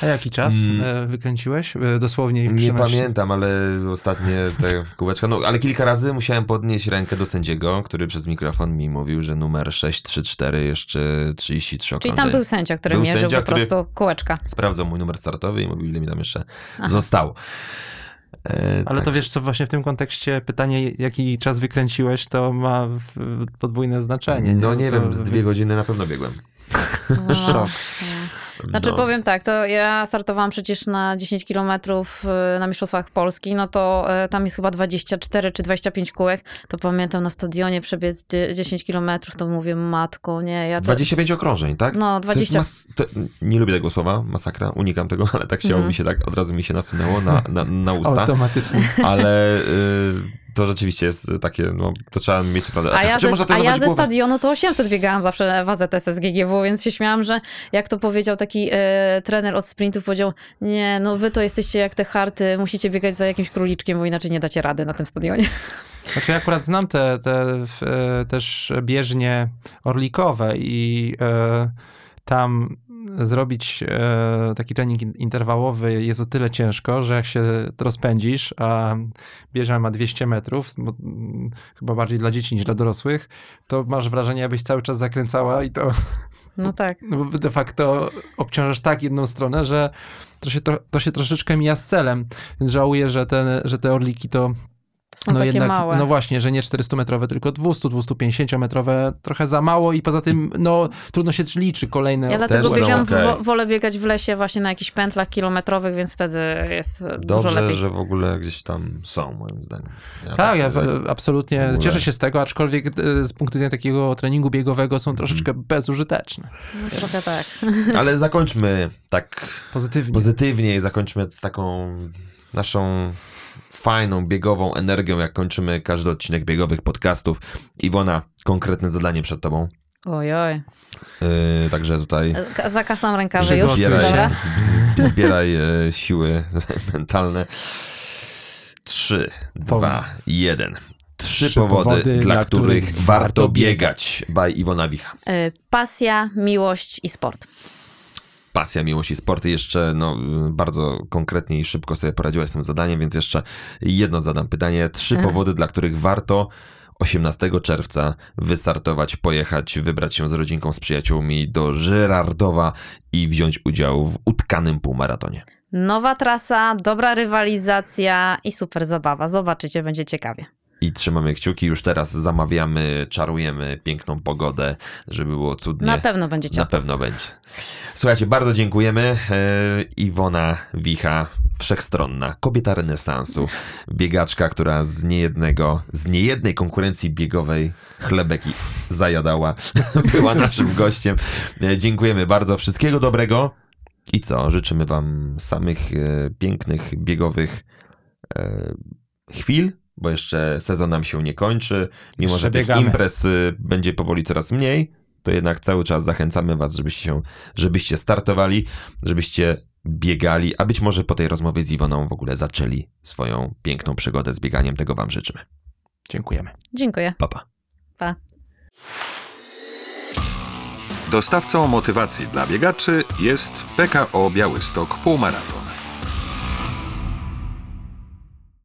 A jaki czas Mm. e, wykręciłeś? E, Dosłownie. Nie pamiętam, ale ostatnie te *laughs* kółeczka. No, ale kilka razy musiałem podnieść rękę do sędziego, który przez mikrofon mi mówił, że numer 634 jeszcze 33 Czyli okrążeń. tam był sędzia, który Był mierzył sędzia, po prostu kółeczka. Sprawdzał mój numer startowy i mówił, ile mi tam jeszcze Aha. zostało. E, Ale tak. to wiesz co, właśnie w tym kontekście pytanie, jaki czas wykręciłeś, to ma podwójne znaczenie. No nie To wiem, z dwie godziny na pewno biegłem. No. Szok. Znaczy No. powiem tak, to ja startowałam przecież na 10 kilometrów y, na Mistrzostwach Polski, no to y, tam jest chyba 24 czy 25 kółek, to pamiętam na stadionie przebiec dzie- 10 kilometrów, to mówię matko, nie, ja to... 25 okrążeń, tak? No, To jest 20... mas- to, nie lubię tego słowa, masakra, unikam tego, *laughs* ale tak się Mhm. mi się tak, od razu mi się nasunęło na, na, na usta, Automatycznie. ale y, to rzeczywiście jest takie, no, to trzeba mieć prawdę. A ja, ze, można a ja ze stadionu to 800 biegałam zawsze w AZS SGGW, więc się śmiałam, że jak to powiedział taki e, trener od sprintów, powiedział, nie, no wy to jesteście jak te harty, musicie biegać za jakimś króliczkiem, bo inaczej nie dacie rady na tym stadionie. *laughs* Znaczy ja akurat znam te, te w- e, też bieżnie orlikowe i e, tam zrobić e, taki trening in- interwałowy jest o tyle ciężko, że jak się rozpędzisz, a bieża ma 200 metrów, mm, chyba bardziej dla dzieci niż dla dorosłych, to masz wrażenie, jakbyś cały czas zakręcała i to No tak. no bo de facto obciążasz tak jedną stronę, że to się, to, to się troszeczkę mija z celem. Więc żałuję, że, ten, że te orliki to To są no takie jednak, małe. no właśnie, że nie 400-metrowe, tylko 200-250-metrowe, trochę za mało i poza tym, no trudno się liczy kolejne. Ja dlatego biegam, wo- wolę biegać w lesie właśnie na jakichś pętlach kilometrowych, więc wtedy jest dużo Dobrze, lepiej. że w ogóle gdzieś tam są, moim zdaniem. Ja Tak, ja tak- absolutnie cieszę się z tego, aczkolwiek e, z punktu widzenia takiego treningu biegowego są troszeczkę bezużyteczne. No, trochę tak. *laughs* Ale zakończmy tak Pozytywnie. pozytywnie i zakończmy z taką naszą fajną, biegową energią, jak kończymy każdy odcinek biegowych podcastów. Iwona, konkretne zadanie przed tobą. Ojoj. Yy, także tutaj Ka- Zakasam rękawy już. Zbieraj, Dobra. zbieraj siły *laughs* mentalne. Trzy, dwa, jeden. Trzy, Trzy powody, powody, dla dla których których warto warto biegać. By Iwona Wicha. Y, Pasja, miłość i sport. Pasja, miłość i sport. Jeszcze no, bardzo konkretnie i szybko sobie poradziłaś z tym zadaniem, więc jeszcze jedno zadam pytanie. Trzy Aha. powody, dla których warto 18 czerwca wystartować, pojechać, wybrać się z rodzinką, z przyjaciółmi do Żyrardowa i wziąć udział w utkanym półmaratonie. Nowa trasa, dobra rywalizacja i super zabawa. Zobaczycie, będzie ciekawie. I trzymamy kciuki, już teraz zamawiamy, czarujemy piękną pogodę, żeby było cudnie. Na pewno będzie Na ciekawe. pewno będzie. Słuchajcie, bardzo dziękujemy. E, Iwona Wicha, wszechstronna, kobieta renesansu, biegaczka, która z niejednego, z niejednej konkurencji biegowej chlebek i zajadała, *laughs* była naszym gościem. E, Dziękujemy bardzo, wszystkiego dobrego. I co, życzymy wam samych e, pięknych, biegowych chwil, bo jeszcze sezon nam się nie kończy. Mimo, Jeszcze że tych biegamy. imprez y, będzie powoli coraz mniej, to jednak cały czas zachęcamy was, żebyście, się, żebyście startowali, żebyście biegali, a być może po tej rozmowie z Iwoną w ogóle zaczęli swoją piękną przygodę z bieganiem. Tego wam życzymy. Dziękujemy. Dziękuję. Papa. Pa. Dostawcą motywacji dla biegaczy jest PKO Białystok Półmaraton.